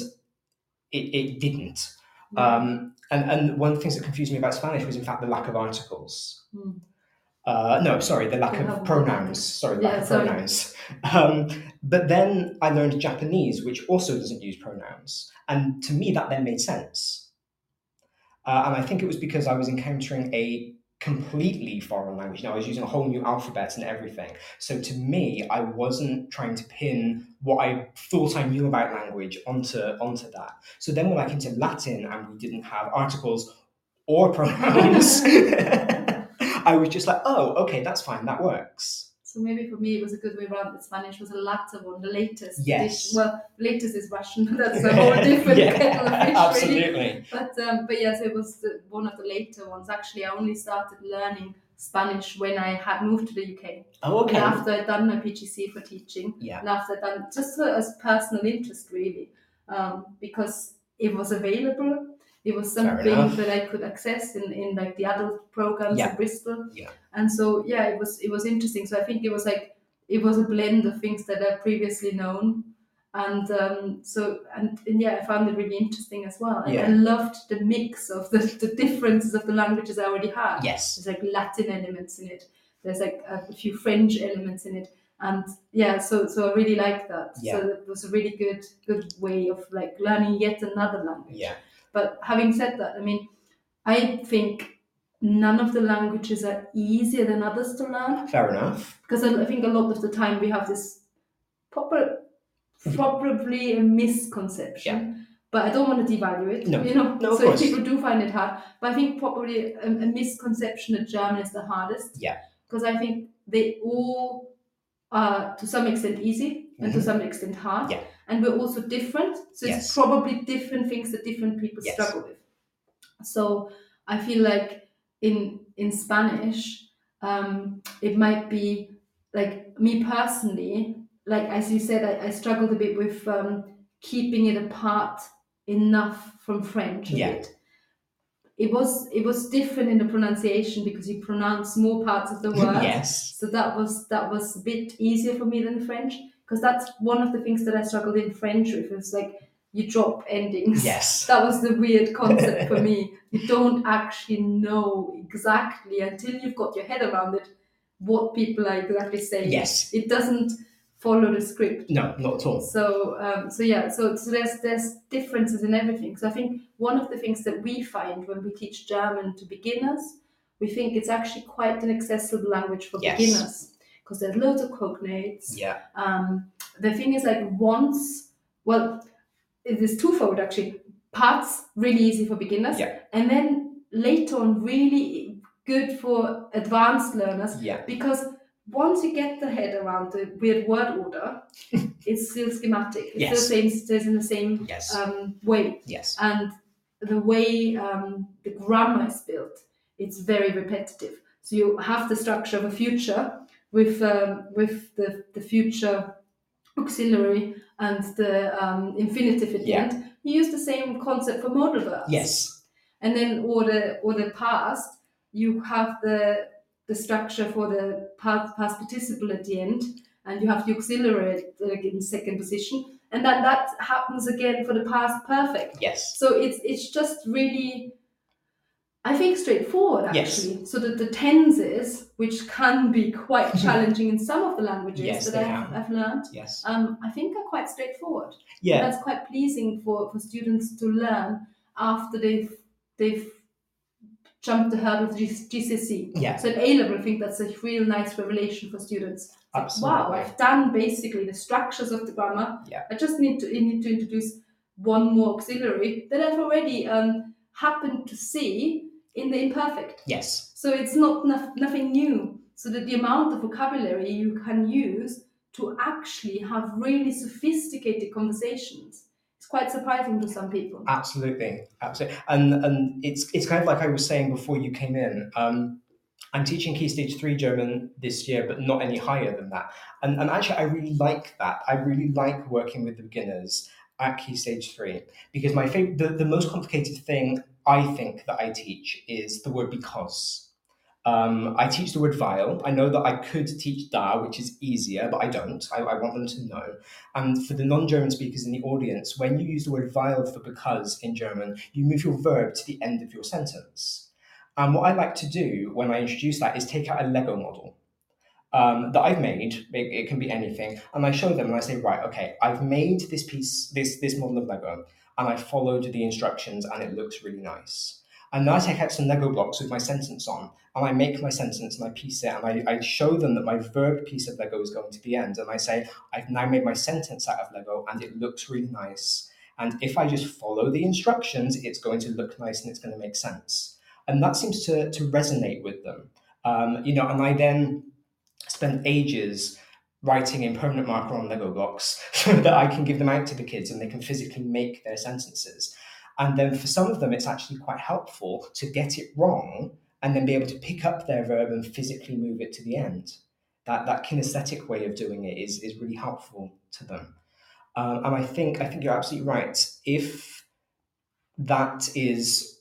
it, it didn't. Um, and, and one of the things that confused me about Spanish was, in fact, the lack of articles. Hmm. Uh, no, sorry, the lack of pronouns. Sorry, the lack of sorry. pronouns. Um, but then I learned Japanese, which also doesn't use pronouns. And to me, that then made sense. Uh, and I think it was because I was encountering a completely foreign language. Now, I was using a whole new alphabet and everything. So to me, I wasn't trying to pin what I thought I knew about language onto, onto that. So then when I came to Latin and we didn't have articles or *laughs* pronouns, *laughs* I was just like, oh, okay, that's fine, that works. So maybe for me it was a good way around. The Spanish was a latter one, the latest. Yes. edition. Well, latest is Russian, *laughs* but that's a *laughs* whole different Yeah, kettle of fish, really. Absolutely. But um, but yes, it was the, one of the later ones. Actually, I only started learning Spanish when I had moved to the UK. Oh, okay. And after I'd done my PGC for teaching, Yeah. and after I'd done just as personal interest, really, um, because it was available. It was something that I could access in, in like the adult programs Yeah. in Bristol. Yeah. And so yeah, it was it was interesting. So I think it was like it was a blend of things that I've previously known. And um, so and, and yeah, I found it really interesting as well. And I loved the mix of the, the differences of the languages I already had. Yes. There's like Latin elements in it. There's like a few French elements in it, and yeah, so so I really like that. Yeah. So it was a really good good way of like learning yet another language. Yeah. But having said that, I mean, I think none of the languages are easier than others to learn Fair enough. because I I think a lot of the time we have this proper, probably a misconception. Yeah. But I don't want to devalue it, No. you know. No, of so course. people do find it hard, but I think probably a, a misconception that German is the hardest. Yeah. Because I think they all are to some extent easy and to Mhm. some extent hard. Yeah. And we're also different, so Yes. it's probably different things that different people Yes. struggle with. So I feel like in in Spanish, um, it might be like me personally, like as you said, I, I struggled a bit with um, keeping it apart enough from French. Yeah. bit. It was it was different in the pronunciation because you pronounce more parts of the *laughs* word. yes. So that was that was a bit easier for me than French because that's one of the things that I struggled in French with. It's like you drop endings. Yes. *laughs* That was the weird concept for me. You don't actually know exactly until you've got your head around it what people are exactly saying. Yes. It doesn't follow the script. No, not at all. So um, so yeah, so, so there's there's differences in everything. So I think one of the things that we find when we teach German to beginners, we think it's actually quite an accessible language for Yes. beginners because there's loads of cognates. Yeah. Um, the thing is like once, well, it is twofold actually. Parts really easy for beginners, Yeah. and then later on really good for advanced learners Yeah. because once you get the head around the weird word order, *laughs* it's still schematic. It's Yes. still same, stays in the same Yes. um, way, yes. and the way um, the grammar is built, it's very repetitive. So you have the structure of a future with um, with the, the future auxiliary and the um, infinitive at the Yeah. end. You use the same concept for modal verbs Yes. and then or the or the past you have the the structure for the past, past participle at the end and you have the auxiliary in second position and then that happens again for the past perfect Yes. so it's it's just really I think straightforward actually. Yes. So that the tenses, which can be quite challenging in some of the languages Yes, that I've. I've learned, Yes. um, I think are quite straightforward Yeah. that's quite pleasing for, for students to learn after they've they've jumped the hurdle of G- GCSE. Yeah. So at A level, I think that's a real nice revelation for students. It's like, Absolutely. wow, I've done basically the structures of the grammar. Yeah. I just need to I need to introduce one more auxiliary that I've already um, happen to see in the imperfect. Yes. So it's not nof- nothing new. So that the amount of vocabulary you can use to actually have really sophisticated conversations is quite surprising to some people. Absolutely, absolutely, and and it's it's kind of like I was saying before you came in. Um, I'm teaching Key Stage Three German this year, but not any higher than that. And and actually, I really like that. I really like working with the beginners at Key Stage Three because my favorite, the, the most complicated thing I think that I teach is the word because. Um, I teach the word weil. I know that I could teach da, which is easier, but I don't. I, I want them to know. And for the non German speakers in the audience, when you use the word weil for because in German, you move your verb to the end of your sentence. And what I like to do when I introduce that is take out a Lego model um, that I've made. It, it can be anything, and I show them and I say, right, okay, I've made this piece, this this model of Lego, and I followed the instructions, and it looks really nice. And now I take out some Lego blocks with my sentence on, and I make my sentence and I piece it, and I, I show them that my verb piece of Lego is going to the end, and I say, I've now made my sentence out of Lego, and it looks really nice. And if I just follow the instructions, it's going to look nice and it's going to make sense. And that seems to, to resonate with them. Um, you know, and I then spend ages writing in permanent marker on Lego blocks *laughs* so that I can give them out to the kids and they can physically make their sentences. And then for some of them, it's actually quite helpful to get it wrong and then be able to pick up their verb and physically move it to the end. That, that kinesthetic way of doing it is, is really helpful to them. Um, and I think I think you're absolutely right. If that is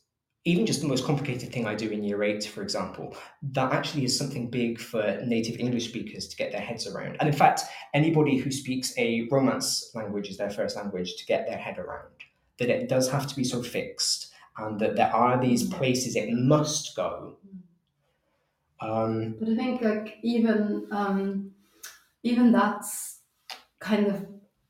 even just the most complicated thing I do in year eight, for example, that actually is something big for native English speakers to get their heads around. And in fact, anybody who speaks a Romance language as their first language to get their head around that it does have to be so fixed and that there are these places it must go. Um, But I think like even um, even that's kind of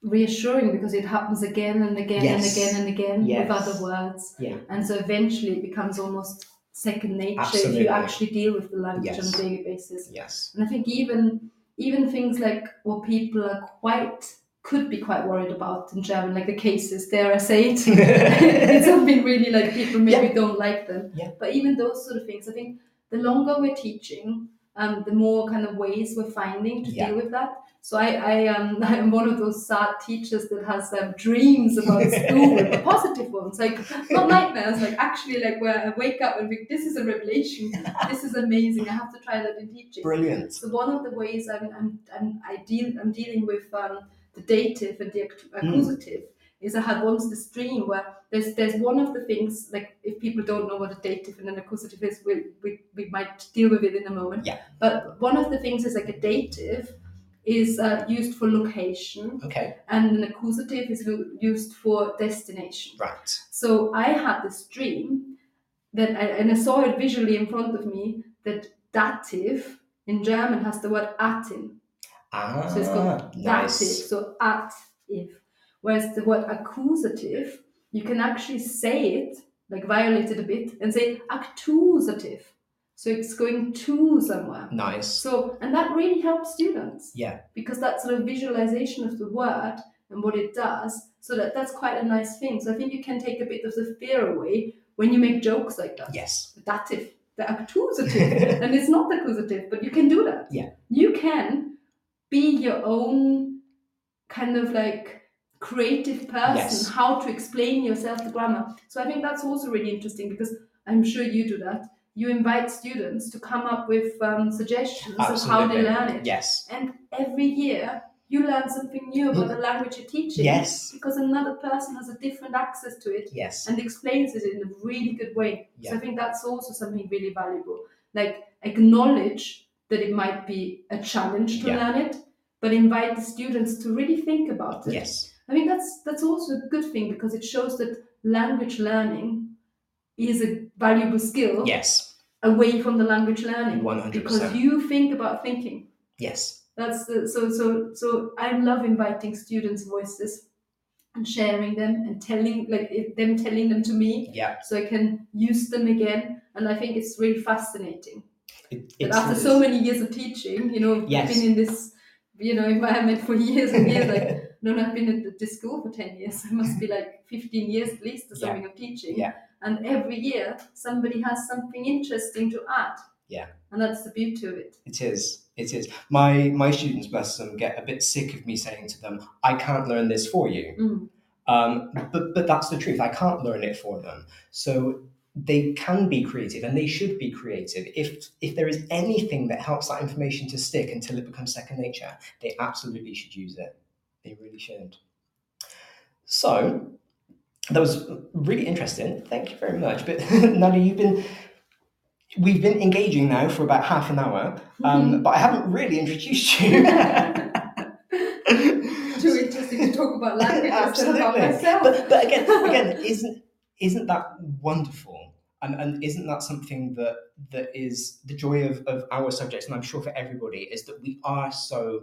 reassuring because it happens again and again Yes. and again and again Yes. with other words. Yeah. And so eventually it becomes almost second nature if you actually deal with the language Yes. on a daily basis. yes. And I think even even things like what people are quite could be quite worried about in German, like the cases, dare I say it. *laughs* it's something really like people maybe don't like them. Yeah. But even those sort of things, I think the longer we're teaching, um, the more kind of ways we're finding to Yeah. deal with that. So I, I um, *laughs* I'm one of those sad teachers that has um, dreams about *laughs* school, the positive ones, like not nightmares, like actually like where I wake up and think, this is a revelation, this is amazing, I have to try that in teaching. Brilliant. So one of the ways I'm I'm, I'm I deal I'm dealing with um, the dative and the ac- accusative is I had once this dream where there's there's one of the things like if people don't know what a dative and an accusative is, we we, we might deal with it in a moment. Yeah. But one of the things is like a dative is uh, used for location Okay. and an accusative is used for destination. Right. So I had this dream that, I, and I saw it visually in front of me that dative in German has the word atin. Ah, So it's called dative, so at if. Whereas the word accusative, you can actually say it, like violate it a bit, and say accusative. So it's going to somewhere. Nice. So, and that really helps students Yeah. because that sort of visualization of the word and what it does so that that's quite a nice thing so i think you can take a bit of the fear away when you make jokes like that Yes. dative the accusative *laughs* and it's not the accusative but you can do that Yeah. you can be your own kind of like creative person Yes. how to explain yourself the grammar so i think that's also really interesting because i'm sure you do that you invite students to come up with um, suggestions of how they learn it Yes. and every year you learn something new about the language you're teaching. Yes. Because another person has a different access to it Yes. and explains it in a really good way. So I think that's also something really valuable. Like acknowledge that it might be a challenge to Yeah. learn it, but invite the students to really think about it. Yes. I mean, that's that's also a good thing because it shows that language learning is a valuable skill Yes. away from the language learning. 100%. Because you think about thinking. Yes. That's the, so so so I love inviting students' voices and sharing them and telling like them telling them to me Yeah. so I can use them again. And I think it's really fascinating It, that after so many years of teaching, you know, Yes. Been in this you know environment for *laughs* years and years. Like no, I've been at this school for ten years. *laughs* It must be like fifteen years at least or Yeah. something of teaching. Yeah. and every year somebody has something interesting to add. Yeah. And that's the beauty of it. It is. It is. My my students, bless them, get a bit sick of me saying to them, "I can't learn this for you." Mm. Um, but but that's the truth. I can't learn it for them. So they can be creative and they should be creative. If if there is anything that helps that information to stick until it becomes second nature, they absolutely should use it. They really should. So that was really interesting. Thank you very much. But *laughs* Nadia, you've been we've been engaging now for about half an hour, um, but I haven't really introduced you. *laughs* Too interesting to talk about languages than about myself. But, but again, again, isn't isn't that wonderful? And, and isn't that something that that is the joy of, of our subjects, and I'm sure for everybody, is that we are so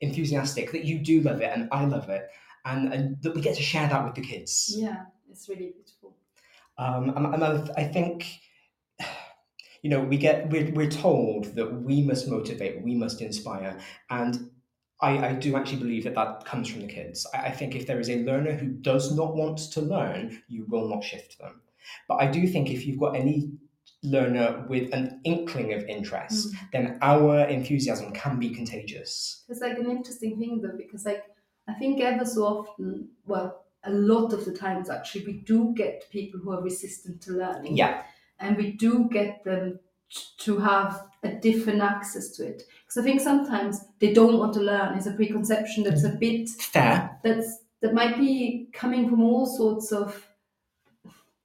enthusiastic that you do love it and I love it, and, and that we get to share that with the kids. yeah, it's really beautiful. Um, and, and I, I think, *sighs* you know, we get we're, we're told that we must motivate, we must inspire, and I, I do actually believe that that comes from the kids. I, I think if there is a learner who does not want to learn, you will not shift them. But I do think if you've got any learner with an inkling of interest, mm. then our enthusiasm can be contagious. It's like an interesting thing though, because like I think ever so often, well, a lot of the times actually, we do get people who are resistant to learning. Yeah, and we do get them t- to have a different access to it because i think sometimes they don't want to learn it's a preconception that's a bit fair. that's that might be coming from all sorts of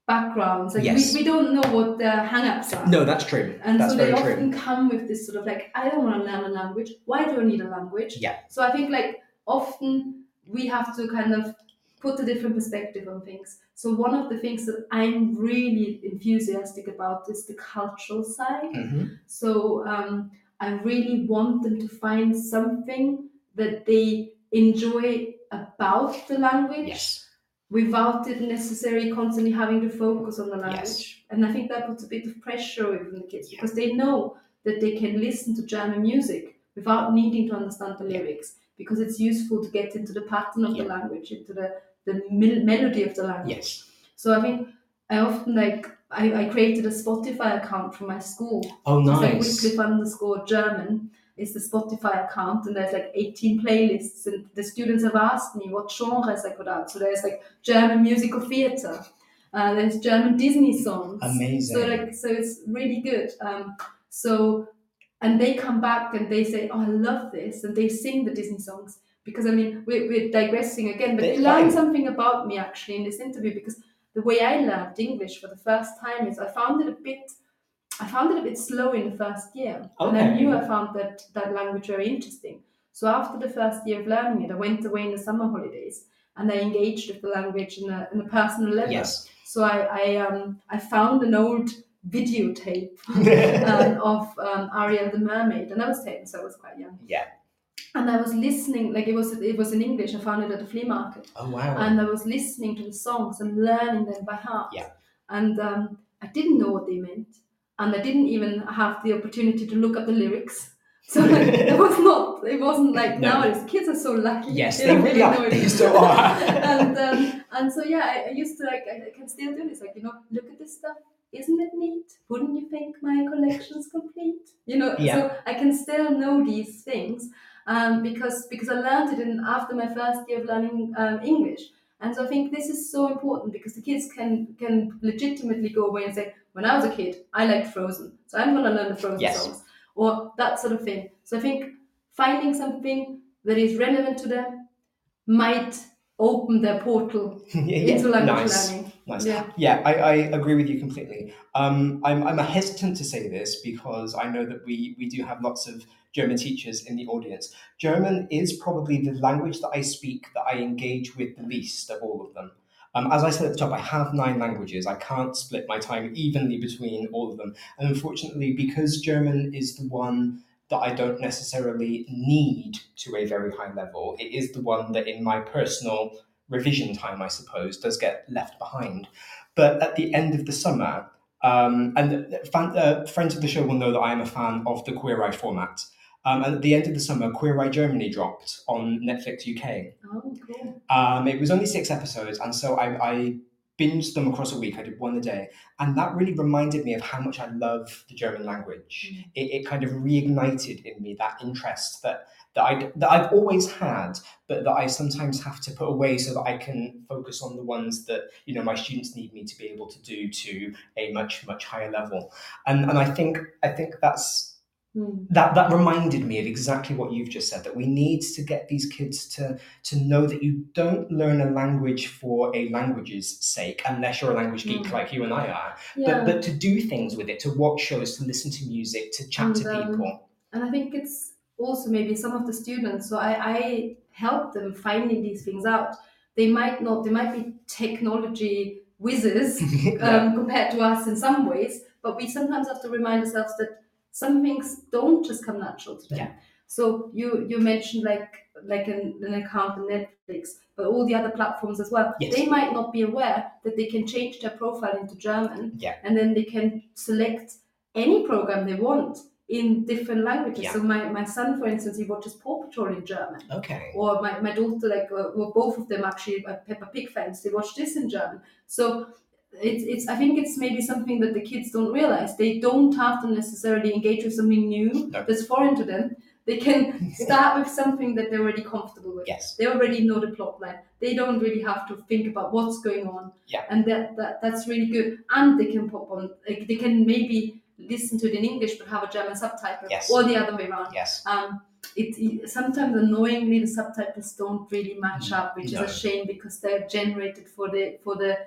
backgrounds like Yes. we, we don't know what their hang-ups are No, that's true. and that's so they very true. often come with this sort of like i don't want to learn a language why do i need a language Yeah. so i think like often we have to kind of put a different perspective on things so one of the things that i'm really enthusiastic about is the cultural side Mhm. so um, I really want them to find something that they enjoy about the language Yes. Without it necessarily constantly having to focus on the language. Yes. And I think that puts a bit of pressure on the kids Yeah. because they know that they can listen to German music without needing to understand the lyrics because it's useful to get into the pattern of the language, into the, the mel- melody of the language. Yes. So I think I often like I, I created a Spotify account for my school Oh, it's like nice. Wycliffe underscore German is the Spotify account, and there's like 18 playlists. And the students have asked me what genres I could add. So there's like German musical theatre, uh, there's German Disney songs. Amazing. So like, so it's really good. Um, so, and they come back and they say, "Oh, I love this," and they sing the Disney songs. Because I mean, we're, we're digressing again, but you learn something about me actually in this interview because the way I learned English for the first time is I found it a bit I found it a bit slow in the first year. And I Okay. knew I found that that language very interesting. So after the first year of learning it, I went away in the summer holidays and I engaged with the language in a, in a personal level. Yes. So I I, um, I found an old videotape *laughs* um, of um, Ariel the Mermaid, and I was ten, so I was quite young. Yeah. And I was listening, like it was it was in English. I found it at the flea market Oh wow. and I was listening to the songs and learning them by heart. Yeah. And um, I didn't know what they meant, and I didn't even have the opportunity to look at the lyrics. *laughs* So like, it was not. It wasn't like No. nowadays. Kids are so lucky. yes, *laughs* They they really are. know They it. so are. *laughs* and um, and so yeah, I, I used to like. I, I can still do this. Like you know, look at this stuff. Isn't it neat? Wouldn't you think my collection's complete? You know, Yeah. so I can still know these things um, because because I learned it in after my first year of learning um, English. And so I think this is so important because the kids can can legitimately go away and say, when I was a kid, I liked Frozen, so I'm going to learn the Frozen Yes. songs, or that sort of thing. So I think finding something that is relevant to them might open their portal *laughs* Yeah, into language nice. learning. Nice. Yeah. Yeah, I, I agree with you completely. Um, I'm, I'm hesitant to say this because I know that we, we do have lots of German teachers in the audience. German is probably the language that I speak that I engage with the least of all of them. Um, as I said at the top, I have nine languages. I can't split my time evenly between all of them. And unfortunately, because German is the one that I don't necessarily need to a very high level, it is the one that in my personal revision time, I suppose, does get left behind. But at the end of the summer, um, and fan, uh, friends of the show will know that I am a fan of the Queer Eye format. Um, and at the end of the summer, Queer Eye Germany dropped on Netflix UK. Oh, cool. Um, it was only six episodes, and so I, I binged them across a week. I did one a day, and that really reminded me of how much I love the German language. Mm. It, it kind of reignited in me that interest that that I that I've always had, but that I sometimes have to put away so that I can focus on the ones that you know my students need me to be able to do to a much much higher level. And and I think I think that's Mm. that that reminded me of exactly what you've just said that we need to get these kids to to know that you don't learn a language for a language's sake unless you're a language geek Mm. like you and I are Yeah. but but to do things with it to watch shows to listen to music to chat And, to um, people and I think it's also maybe some of the students. So I, I help them finding these things out. They might not. They might be technology whizzes *laughs* Yeah. um, compared to us in some ways, but we sometimes have to remind ourselves that some things don't just come natural to them. Yeah. So you you mentioned like like an, an account on Netflix, but all the other platforms as well. Yes. They might not be aware that they can change their profile into German, Yeah. and then they can select any program they want in different languages. Yeah. So my, my son, for instance, he watches Paw Patrol in German. okay Or my, my daughter, like, uh, well, both of them actually are Peppa Pig fans. They watch this in German. So it's, it's I think it's maybe something that the kids don't realize. They don't have to necessarily engage with something new No. that's foreign to them. They can *laughs* start with something that they're already comfortable with. yes They already know the plot line. They don't really have to think about what's going on. Yeah. And that, that that's really good. And they can pop on like they can maybe listen to it in English but have a German subtitle. Yes. Or the other way around. yes Um it, it sometimes annoyingly the subtitles don't really match up, which No. is a shame because they're generated for the for the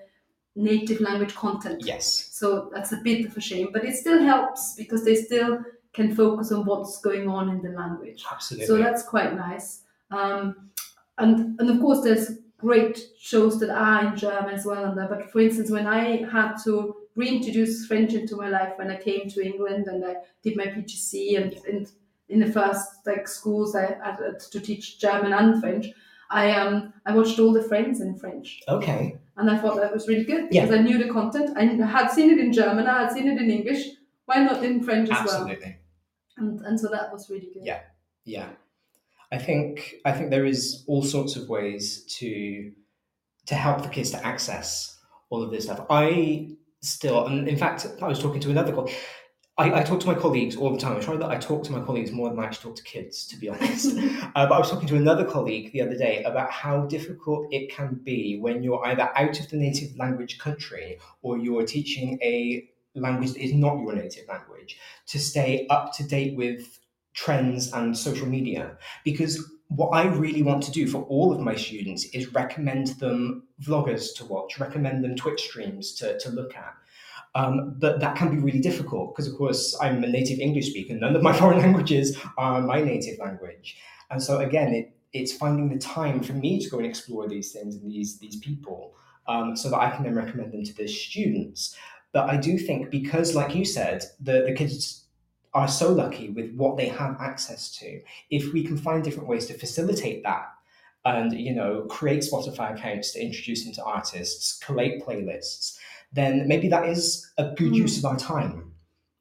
native language content. yes So that's a bit of a shame. But it still helps because they still can focus on what's going on in the language. absolutely So that's quite nice. Um, and and of course, there's great shows that are in German as well. There. But for instance, when I had to reintroduce French into my life when I came to England and I did my PGC and, and in the first like schools I had to teach German and French, I um I watched all the Friends in French. okay And I thought that was really good Yeah. because I knew the content. I had seen it in German, I had seen it in English. Why not in French as well? absolutely And, and so that was really good. Yeah. Yeah, I think I think there is all sorts of ways to to help the kids to access all of this stuff. I still, and in fact, I was talking to another colleague. I, I talk to my colleagues all the time. I try that I talk to my colleagues more than I actually talk to kids, to be *laughs* honest. uh, but I was talking to another colleague the other day about how difficult it can be when you're either out of the native language country or you're teaching a language that is not your native language to stay up to date with trends and social media because what I really want to do for all of my students is recommend them vloggers to watch, recommend them Twitch streams to, to look at. Um, but that can be really difficult because, of course, I'm a native English speaker. None of my *laughs* foreign languages are my native language. And so, again, it, it's finding the time for me to go and explore these things and these, these people um, so that I can then recommend them to the students. But I do think because, like you said, the, the kids are so lucky with what they have access to. If we can find different ways to facilitate that and, you know, create Spotify accounts to introduce them to artists, collate playlists, then maybe that is a good Mm. use of our time.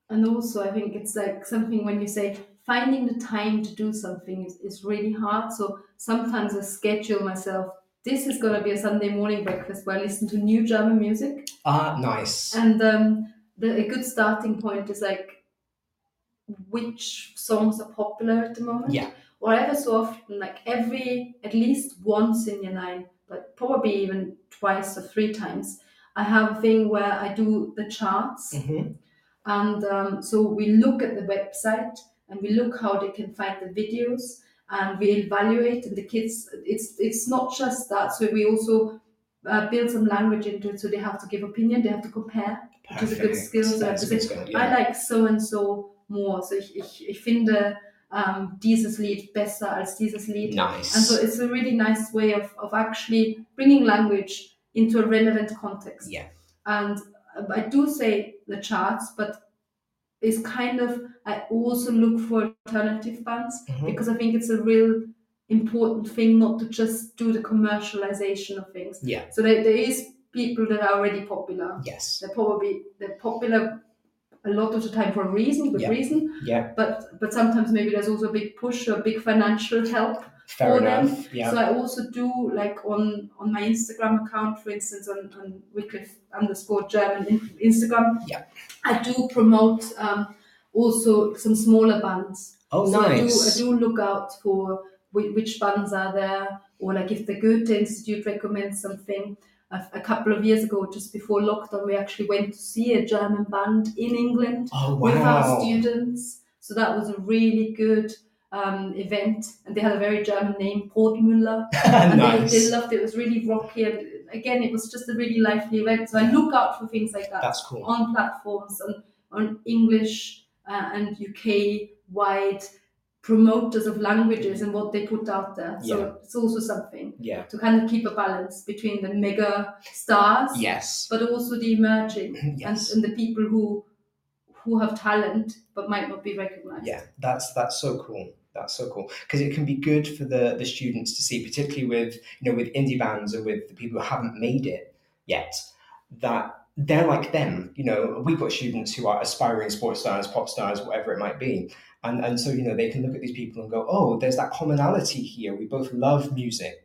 And also, I think it's like something when you say finding the time to do something is, is really hard. So sometimes I schedule myself. This is gonna be a Sunday morning breakfast where I listen to new German music, Ah, nice. and um, the, a good starting point is like which songs are popular at the moment. Yeah. Or ever so often, like every at least once in your nine, but probably even twice or three times, I have a thing where I do the charts. hmm And um, so we look at the website and we look how they can find the videos and we evaluate and the kids it's it's not just that. So we also uh, build some language into it so they have to give opinion they have to compare which is a good skill. So That's good skill, I like so and so more. So ich, ich, ich finde um, dieses Lied besser als dieses Lied. Nice. and so it's a really nice way of, of actually bringing language into a relevant context. Yeah. And uh, I do say the charts, but it's kind of, I also look for alternative bands Mhm. because I think it's a real important thing not to just do the commercialization of things. Yeah. So there, there is people that are already popular. Yes. They're probably they're popular a lot of the time for a reason, good Yeah. reason. Yeah. But but sometimes maybe there's also a big push or a big financial help Fair for them. Yeah. So I also do like on on my Instagram account, for instance, on, on Wycliffe underscore German in, Instagram. Yeah. I do promote um, also some smaller bands. oh, so nice. I do I do look out for whi- which bands are there, or like if the Goethe Institute recommends something. A, a couple of years ago, just before lockdown, we actually went to see a German band in England oh, with our students. So that was a really good um, event, and they had a very German name, Brotmüller, *laughs* and they, they loved it. It was really rocky, and again, it was just a really lively event. So I look out for things like that That's cool. on platforms on on English uh, and UK wide promoters of languages and what they put out there. So Yeah. it's also something Yeah. to kind of keep a balance between the mega stars, Yes. but also the emerging *clears throat* Yes. and, and the people who who have talent but might not be recognized. Yeah, that's that's so cool. That's so cool because it can be good for the the students to see, particularly with you know with indie bands or with the people who haven't made it yet, that they're like them. You know, we've got students who are aspiring sports stars, pop stars, whatever it might be, and and so you know they can look at these people and go, oh, there's that commonality here. We both love music.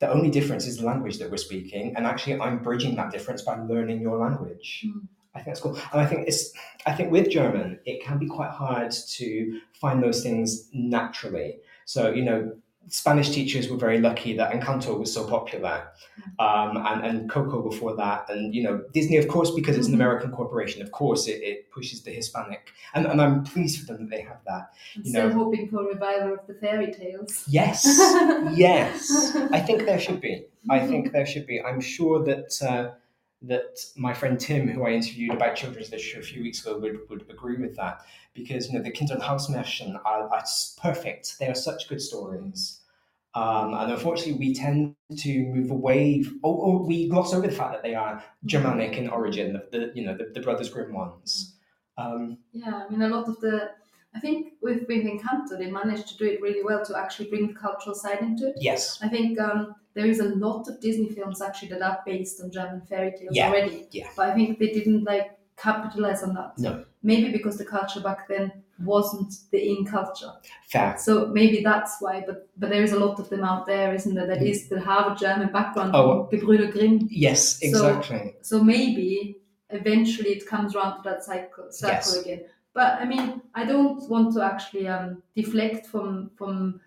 The only difference is the language that we're speaking, and actually, I'm bridging that difference by learning your language. Mm. I think that's cool, and I think it's I think with German, it can be quite hard to find those things naturally. So, you know, Spanish teachers were very lucky that Encanto was so popular, um, and, and Coco before that. And, you know, Disney, of course, because it's an Mhm. American corporation, of course, it, it pushes the Hispanic. And, and I'm pleased for them that they have that. You still know- hoping for a revival of the fairy tales. Yes, *laughs* yes. I think there should be. I think there should be. I'm sure that. Uh, that my friend Tim, who I interviewed about children's literature a few weeks ago, would, would agree with that because you know the Kinderhausmärchen are, are perfect. They are such good stories, um, and unfortunately we tend to move away. Or, or we gloss over the fact that they are Germanic in origin. The, the you know the, the Brothers Grimm ones. Um, Yeah, I mean, a lot of the. I think with, with Encanto, they managed to do it really well to actually bring the cultural side into it. yes, I think um, there is a lot of Disney films actually that are based on German fairy tales Yeah, already. yeah. But I think they didn't like capitalize on that. No. Maybe because the culture back then wasn't the in culture. fair. So maybe that's why. But but there is a lot of them out there, isn't there? That is that have a German background. Mm. Oh. Gebrüder Grimm. Yes, exactly. So maybe eventually it comes around to that cycle circle Yes. again. But I mean, I don't want to actually um, deflect from from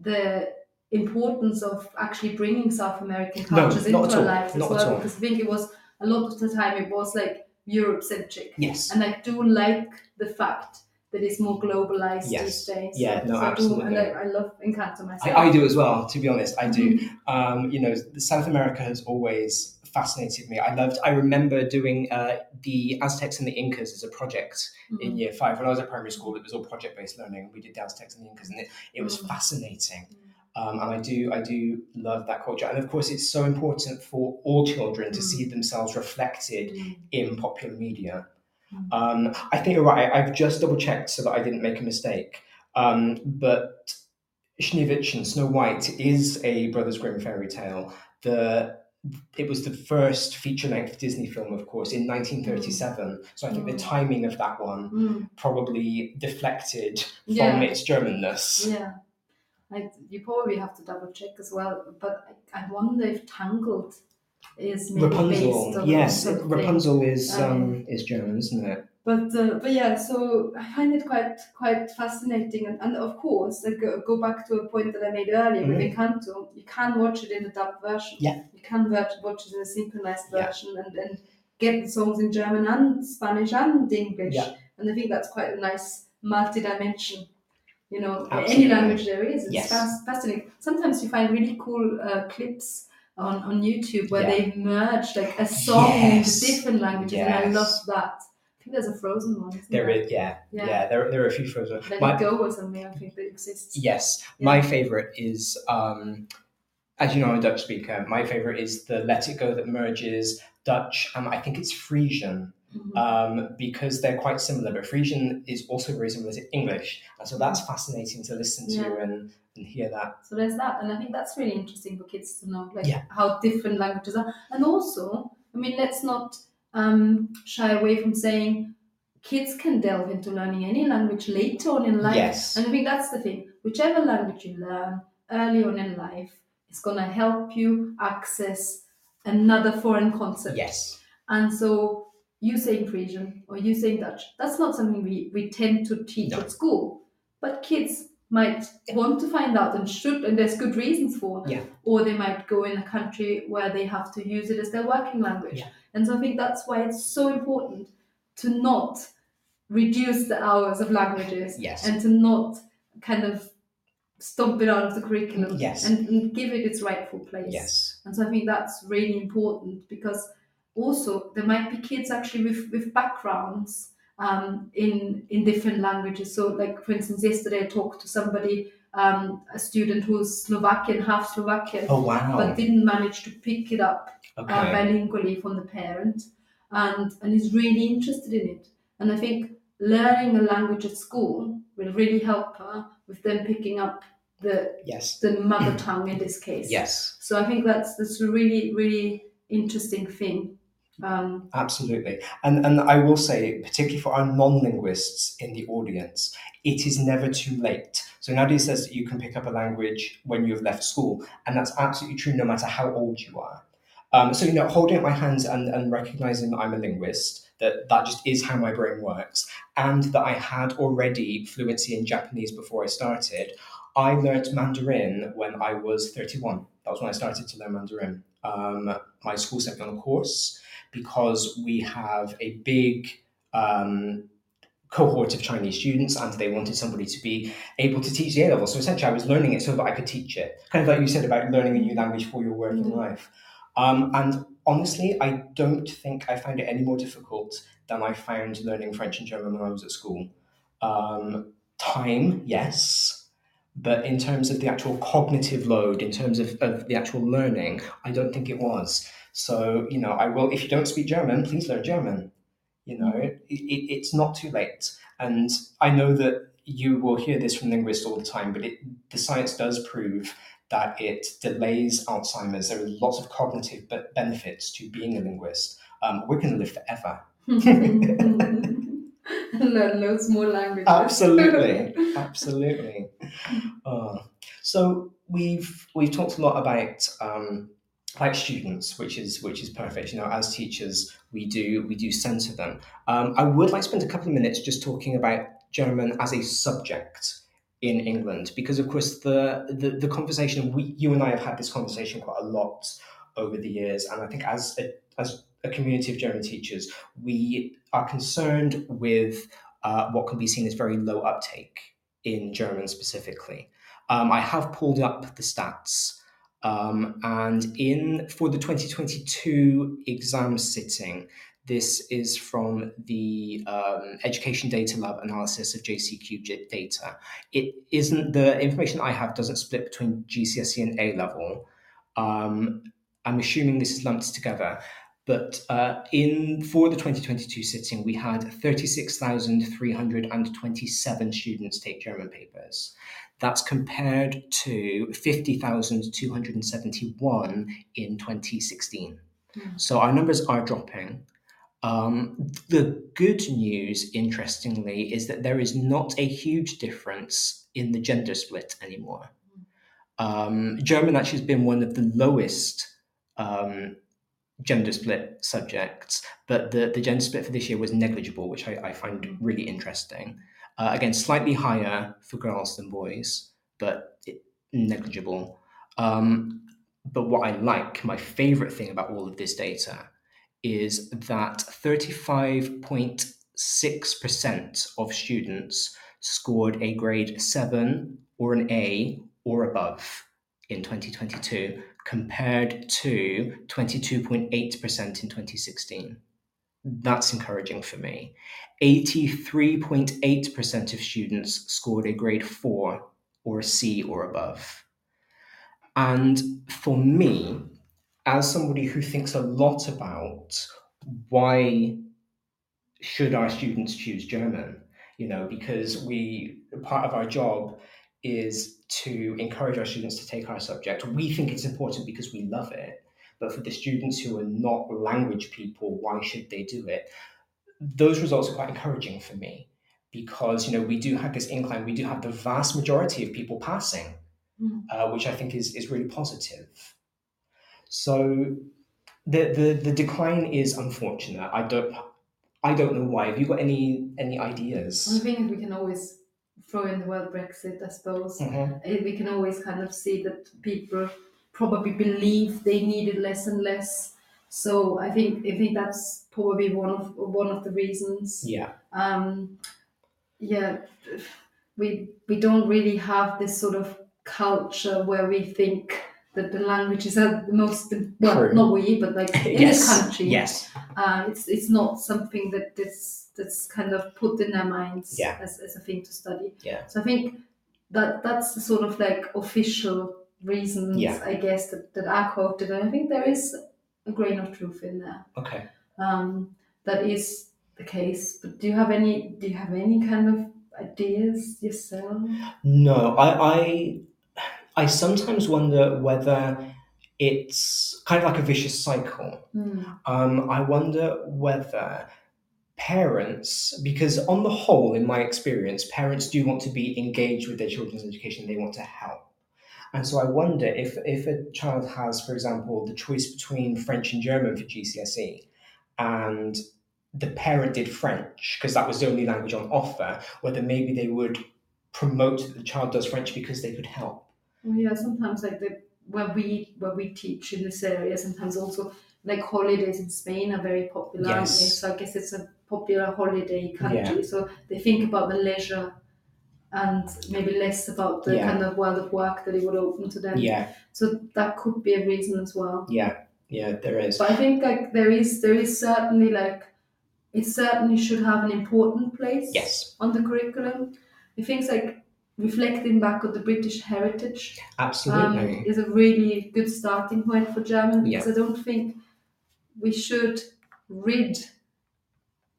the importance of actually bringing South American cultures not into our lives as not at well. all. Because I think it was a lot of the time it was like Europe centric, yes. and I do like the fact that it's more globalized Yes. these days. Yeah, no, so I do, absolutely. and I, I love Encanto myself. I, I do as well, to be honest. I do. Mhm. Um, you know, South America has always fascinated me. I loved. I remember doing uh, the Aztecs and the Incas as a project in Mhm. year five. When I was at primary school, it was all project based learning. We did the Aztecs and the Incas, and it, it was Mm. fascinating. Um, and I do, I do love that culture. And of course, it's so important for all children to Mm. see themselves reflected Mm. in popular media. Mm. Um, I think you're right. I- I've just double checked so that I didn't make a mistake. Um, but Schneewittchen, Snow White, is a Brothers Grimm fairy tale. The it was the first feature length Disney film, of course, in 1937. So I think the Mm. timing of that one Mm. probably deflected from Yeah. its Germanness. Yeah. I, you probably have to double check as well, but I, I wonder if Tangled is Rapunzel, yes. Rapunzel is um, Um, is German, isn't it? But uh, but yeah, so I find it quite quite fascinating, and, and of course, I go, go back to a point that I made earlier with Encanto. You can watch it in a dub version. Mm-hmm. Yeah. You can watch, watch it in a synchronized Yeah. version, and and get the songs in German and Spanish and English. Yeah. And I think that's quite a nice multi-dimension. You know, Absolutely. any language there is, it's Yes. fas- fascinating. Sometimes you find really cool uh, clips on, on YouTube where Yeah. they merge like a song Yes. into different languages, and I love that. I think there's a Frozen one. Isn't There there is, yeah, yeah. Yeah. there, there are a few frozen. Let My- It Go or something. I think that exists. Yes, Yeah. my favorite is, um, as you know, I'm a Dutch speaker. My favorite is the Let It Go that merges Dutch and I think it's Frisian Mhm. um, because they're quite similar. But Frisian is also very similar to English, and so that's fascinating to listen to Yeah. and, and hear that. So there's that, and I think that's really interesting for kids to know, like Yeah. how different languages are, and also, I mean, let's not um, shy away from saying kids can delve into learning any language later on in life. Yes. And I think that's the thing. Whichever language you learn early on in life is going to help you access another foreign concept. Yes. And so you saying Frisian or you saying Dutch, that's not something we, we tend to teach No. at school. But kids might want to find out and should, and there's good reasons for. Yeah. Or they might go in a country where they have to use it as their working language. Yeah. And so I think that's why it's so important to not reduce the hours of languages Yes. and to not kind of stomp it out of the curriculum Yes. and, and give it its rightful place. Yes. And so I think that's really important because also there might be kids actually with, with backgrounds um, in in different languages. So like for instance, yesterday I talked to somebody, um, a student who's Slovakian, half Slovakian, Oh wow. but didn't manage to pick it up okay. uh, bilingually from the parent and and is really interested in it. And I think learning a language at school will really help her with them picking up the yes. the mother tongue in this case. Yes. So I think that's that's a really really interesting thing. Um, Absolutely. And and I will say, particularly for our non-linguists in the audience, it is never too late. So Nadia says that you can pick up a language when you've left school, and that's absolutely true no matter how old you are. Um, so you know, holding up my hands and, and recognizing that I'm a linguist, that that just is how my brain works, and that I had already fluency in Japanese before I started. I learned Mandarin when I was 31. That was when I started to learn Mandarin. Um, my school sent me on a course because we have a big um, cohort of Chinese students and they wanted somebody to be able to teach the A level. So essentially, I was learning it so that I could teach it. Kind of like you said about learning a new language for your working Mhm. life. Um, and honestly, I don't think I found it any more difficult than I found learning French and German when I was at school. Um, time, yes. But in terms of the actual cognitive load, in terms of, of the actual learning, I don't think it was. So, you know, I will, if you don't speak German, please learn German. You know, it, it, it's not too late. And I know that you will hear this from linguists all the time, but it, the science does prove that it delays Alzheimer's. There are lots of cognitive be- benefits to being a linguist. Um, we're going to live forever. *laughs* learn loads more languages. Absolutely, *laughs* absolutely. Uh, so we've we've talked a lot about um, like students, which is which is perfect. You know, as teachers, we do we do centre them. Um, I would like to spend a couple of minutes just talking about German as a subject in England, because of course the the, the conversation we you and I have had this conversation quite a lot over the years, and I think as a, as a community of German teachers, we are concerned with uh, what can be seen as very low uptake in German specifically. Um, I have pulled up the stats, um, and in for the 2022 exam sitting, this is from the um, Education Data Lab analysis of JCQ data. It isn't the information I have doesn't split between GCSE and A level. Um, I'm assuming this is lumped together. But uh, in for the 2022 sitting, we had 36,327 students take German papers. That's compared to 50,271 in 2016. Mm. So our numbers are dropping. Um, the good news, interestingly, is that there is not a huge difference in the gender split anymore. Um, German actually has been one of the lowest um, gender split subjects, but the, the gender split for this year was negligible, which I, I find really interesting. Uh, again, slightly higher for girls than boys, but it, negligible. Um, but what I like, my favorite thing about all of this data, is that 35.6% of students scored a grade 7 or an A or above in 2022, compared to 22.8% in 2016. That's encouraging for me. 83.8% of students scored a grade 4 or a C or above. And for me, as somebody who thinks a lot about why should our students choose German, you know, because we part of our job is to encourage our students to take our subject. We think it's important because we love it, but for the students who are not language people, why should they do it? those results are quite encouraging for me because you know we do have this incline, we do have the vast majority of people passing, Mm. uh, which I think is is really positive. So the, the the decline is unfortunate. I don't I don't know why. Have you got any any I ideas? think we can always throw in the word Brexit, I suppose. Mhm. Eh, We can always kind of see that people probably believe they needed less and less. So I think I think that's probably one of one of the reasons. Yeah, um, yeah, we we don't really have this sort of culture where we think that the languages are the most well, True. not we, but like *laughs* in yes, this country, yes, uh, it's it's not something that that's that's kind of put in their minds Yeah. as, as a thing to study. Yeah. So I think that that's the sort of like official reasons, Yeah. I guess, that, that are quoted, and I think there is a grain of truth in there okay. um, that is the case. But do you have any? Do you have any kind of ideas yourself? No, I, I I sometimes wonder whether it's kind of like a vicious cycle. Mm. Um, I wonder whether parents, because on the whole, in my experience, parents do want to be engaged with their children's education, they want to help. And so I wonder if, if a child has, for example, the choice between French and German for GCSE, and the parent did French because that was the only language on offer, whether maybe they would promote that the child does French because they could help. Well, yeah, sometimes like the where we where we teach in this area, sometimes also like holidays in Spain are very popular. Yes. So I guess it's a popular holiday country. So they think about the leisure and maybe less about the Yeah. kind of world of work that it would open to them. Yeah, So that could be a reason as well. yeah, yeah, there is. But I think like there is there is certainly like it certainly should have an important place Yes, on the curriculum. I think like reflecting back on the British heritage um, absolutely. is a really good starting point for German because I don't think we should rid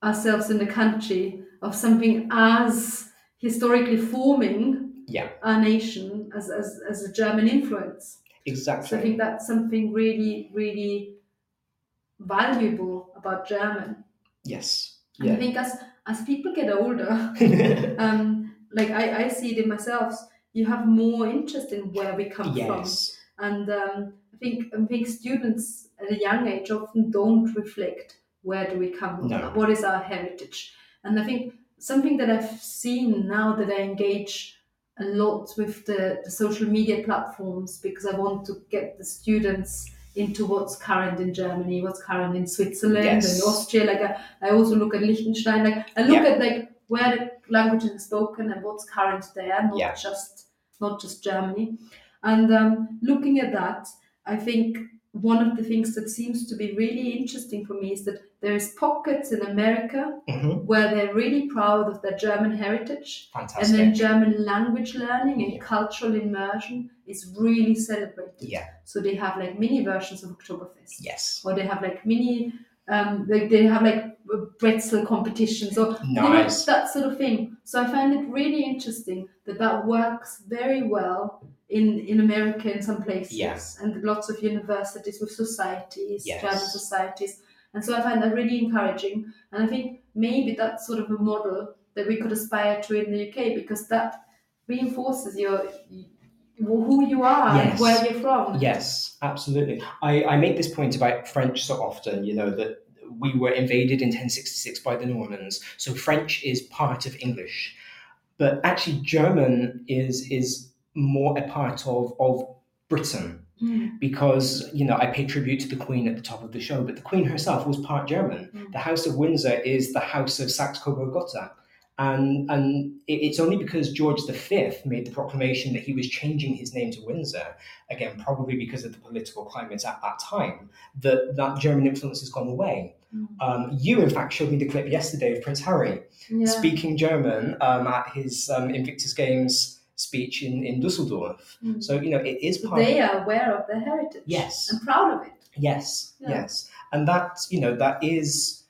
ourselves in the country of something as historically forming Yeah. our nation as, as, as a German influence. So I think that's something really, really valuable about German. Yes. And I think as as people get older, *laughs* um, like I, I see it in myself, you have more interest in where we come yes. from. And um, I think I think students at a young age often don't reflect where do we come from, No. what is our heritage. And I think something that I've seen now that I engage a lot with the, the social media platforms because I want to get the students into what's current in Germany, what's current in Switzerland Yes. and Austria. Like I, I also look at Liechtenstein. Like I look Yeah. at like where the languages are spoken and what's current there, not Yeah. just not just Germany. And um, looking at that, I think one of the things that seems to be really interesting for me is that there is pockets in America hmm where they're really proud of their German heritage, Fantastic. and then German language learning and Yeah. cultural immersion is really celebrated. yeah. So they have like mini versions of Oktoberfest, Yes. or they have like mini, um, like they have like pretzel competitions, or you know, that sort of thing. So I find it really interesting that that works very well in in America in some places, Yeah. and lots of universities with societies, Yes. German societies, and so I find that really encouraging. And I think maybe that's sort of a model that we could aspire to in the UK because that reinforces your who you are Yes. and where you're from. Yes, absolutely. I, I make this point about French so often, you know, that we were invaded in 1066 by the Normans, so French is part of English. But actually, German is is more a part of, of Britain Mm. because, you know, I pay tribute to the Queen at the top of the show, but the Queen herself was part German. Mm. The House of Windsor is the House of Saxe Coburg Gotha. And, and it- it's only because George V made the proclamation that he was changing his name to Windsor, again, probably because of the political climate at that time, that that German influence has gone away. Mm. Um, you, in fact, showed me the clip yesterday of Prince Harry Yeah. speaking German um, at his um, Invictus Games speech in, in Dusseldorf. Mm. So, you know, it is part they are aware of their heritage. Yes. And proud of it. Yes, Yeah. yes. And that, you know, that is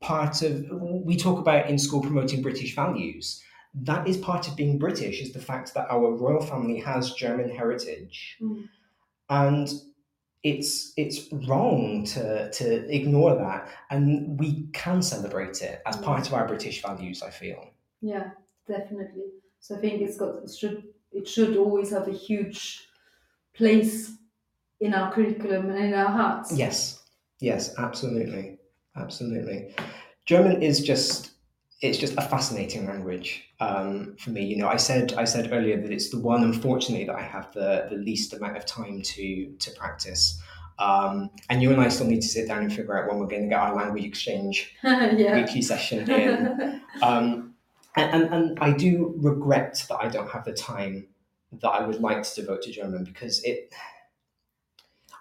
part of, we talk about in school promoting British values. That is part of being British, is the fact that our royal family has German heritage. Mm. And it's it's wrong to to ignore that, and we can celebrate it as part of our British values. I feel. Yeah, definitely. So I think it's got it should it should always have a huge place in our curriculum and in our hearts. Yes, yes, absolutely, absolutely. German is just it's just a fascinating language um, for me. You know, I said I said earlier that it's the one, unfortunately, that I have the the least amount of time to to practice. Um, and you and I still need to sit down and figure out when we're going to get our language exchange *laughs* yeah. weekly session in. *laughs* Um, and, and, and I do regret that I don't have the time that I would like to devote to German because it.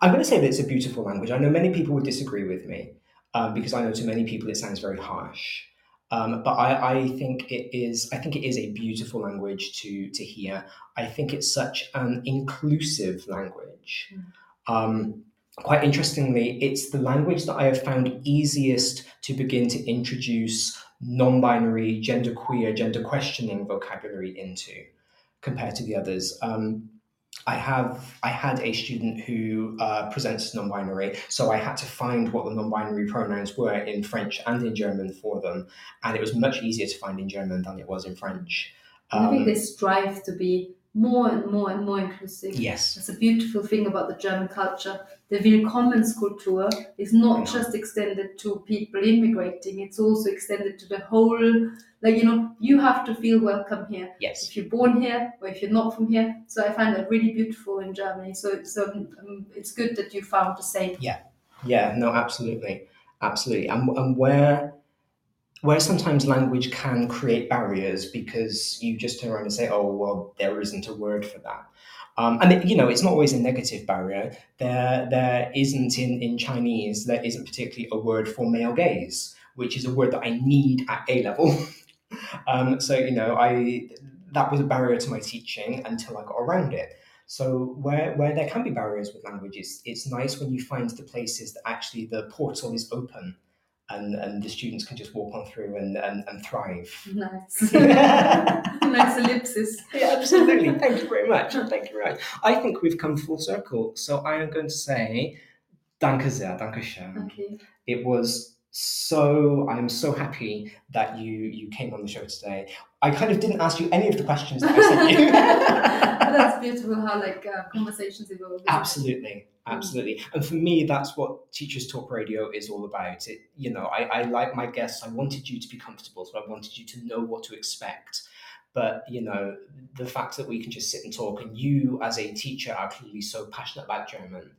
I'm going to say that it's a beautiful language. I know many people would disagree with me um, because I know to many people it sounds very harsh. Um, but I, I think it is I think it is a beautiful language to to hear. I think it's such an inclusive language. Um, quite interestingly, it's the language that I have found easiest to begin to introduce non-binary, gender queer, gender questioning vocabulary into compared to the others. Um, I have I had a student who uh, presents as non-binary, so I had to find what the non-binary pronouns were in French and in German for them, and it was much easier to find in German than it was in French. And I think Um, they strive to be more and more and more inclusive. yes, That's a beautiful thing about the German culture. The Willkommenskultur is not Yeah. just extended to people immigrating, it's also extended to the whole, like, you know, you have to feel welcome here. yes, If you're born here or if you're not from here. So I find that really beautiful in Germany. So it's, um, um, it's good that you found the same. Yeah. Yeah, no, absolutely, absolutely, and and where where sometimes language can create barriers because you just turn around and say, oh well, there isn't a word for that. Um, and it, you know, it's not always a negative barrier. There, there isn't in, in Chinese. There isn't particularly a word for male gaze, which is a word that I need at A level. *laughs* um, so you know, I that was a barrier to my teaching until I got around it. So where where there can be barriers with language, it's it's nice when you find the places that actually the portal is open, and and the students can just walk on through and and, and thrive. Nice. *laughs* nice ellipsis. Yeah, absolutely. Thank you very much. Thank you very much. I think we've come full circle. So I am going to say, danke sehr, danke schön. Okay. It was so. I am so happy that you you came on the show today. I kind of didn't ask you any of the questions that I sent you. *laughs* That's beautiful how like uh, conversations evolve. Absolutely, absolutely. And for me, that's what Teachers Talk Radio is all about. It, you know, I, I like my guests. I wanted you to be comfortable, so I wanted you to know what to expect. But you know, the fact that we can just sit and talk, and you as a teacher are clearly so passionate about German.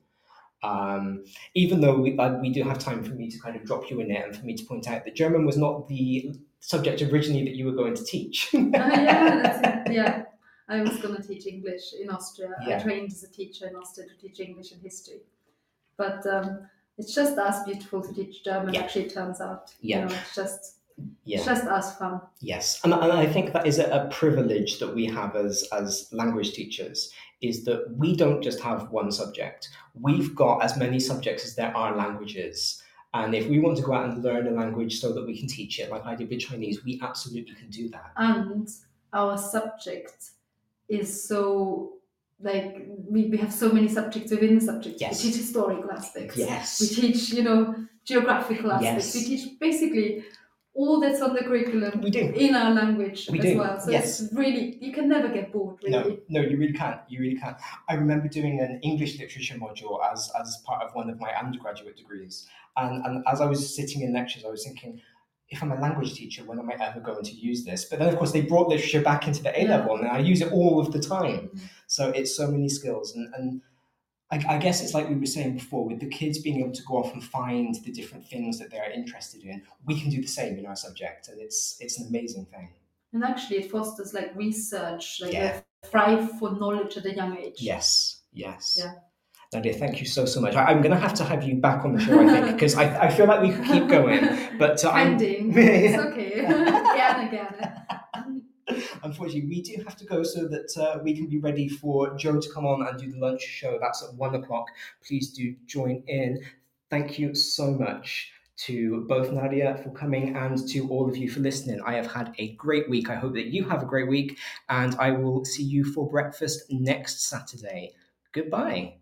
Um, even though we uh, we do have time for me to kind of drop you in there and for me to point out that German was not the subject originally that you were going to teach. Uh, yeah, that's. Yeah. I was going to teach English in Austria. Yeah. I trained as a teacher in Austria to teach English and history. But um, it's just as beautiful to teach German, Yeah. actually, it turns out. Yeah. You know, it's just, yeah. it's just as fun. Yes, and, and I think that is a, a privilege that we have as as language teachers is that we don't just have one subject. We've got as many subjects as there are languages. And if we want to go out and learn a language so that we can teach it, like I did with Chinese, we absolutely can do that. And our subject is so, like, we, we have so many subjects within the subject. Yes. We teach historical aspects. Yes. We teach, you know, geographical aspects. Yes. We teach basically all that's on the curriculum We do. in our language We as do, well. So yes. it's really you can never get bored really. No, no, you really can't. You really can't. I remember doing an English literature module as as part of one of my undergraduate degrees, and and as I was sitting in lectures, I was thinking, if I'm a language teacher, when am I ever going to use this? But then, of course, they brought literature back into the A level, and I use it all of the time. Mm. So it's so many skills, and and I, I guess it's like we were saying before, with the kids being able to go off and find the different things that they're interested in, we can do the same in our subject, and it's it's an amazing thing. And actually it fosters like research, like Yeah. a thrive for knowledge at a young age. Yes, yes. Yeah. Nadia, thank you so, so much. I, am going to have to have you back on the show, I think, *laughs* because I, I feel like we could keep going. But uh, I'm, Pending. *laughs* it's okay. *laughs* gerne, gerne. unfortunately, we do have to go so that uh, we can be ready for Joe to come on and do the lunch show. That's at one o'clock. Please do join in. Thank you so much to both Nadia for coming and to all of you for listening. I have had a great week. I hope that you have a great week, and I will see you for breakfast next Saturday. Goodbye.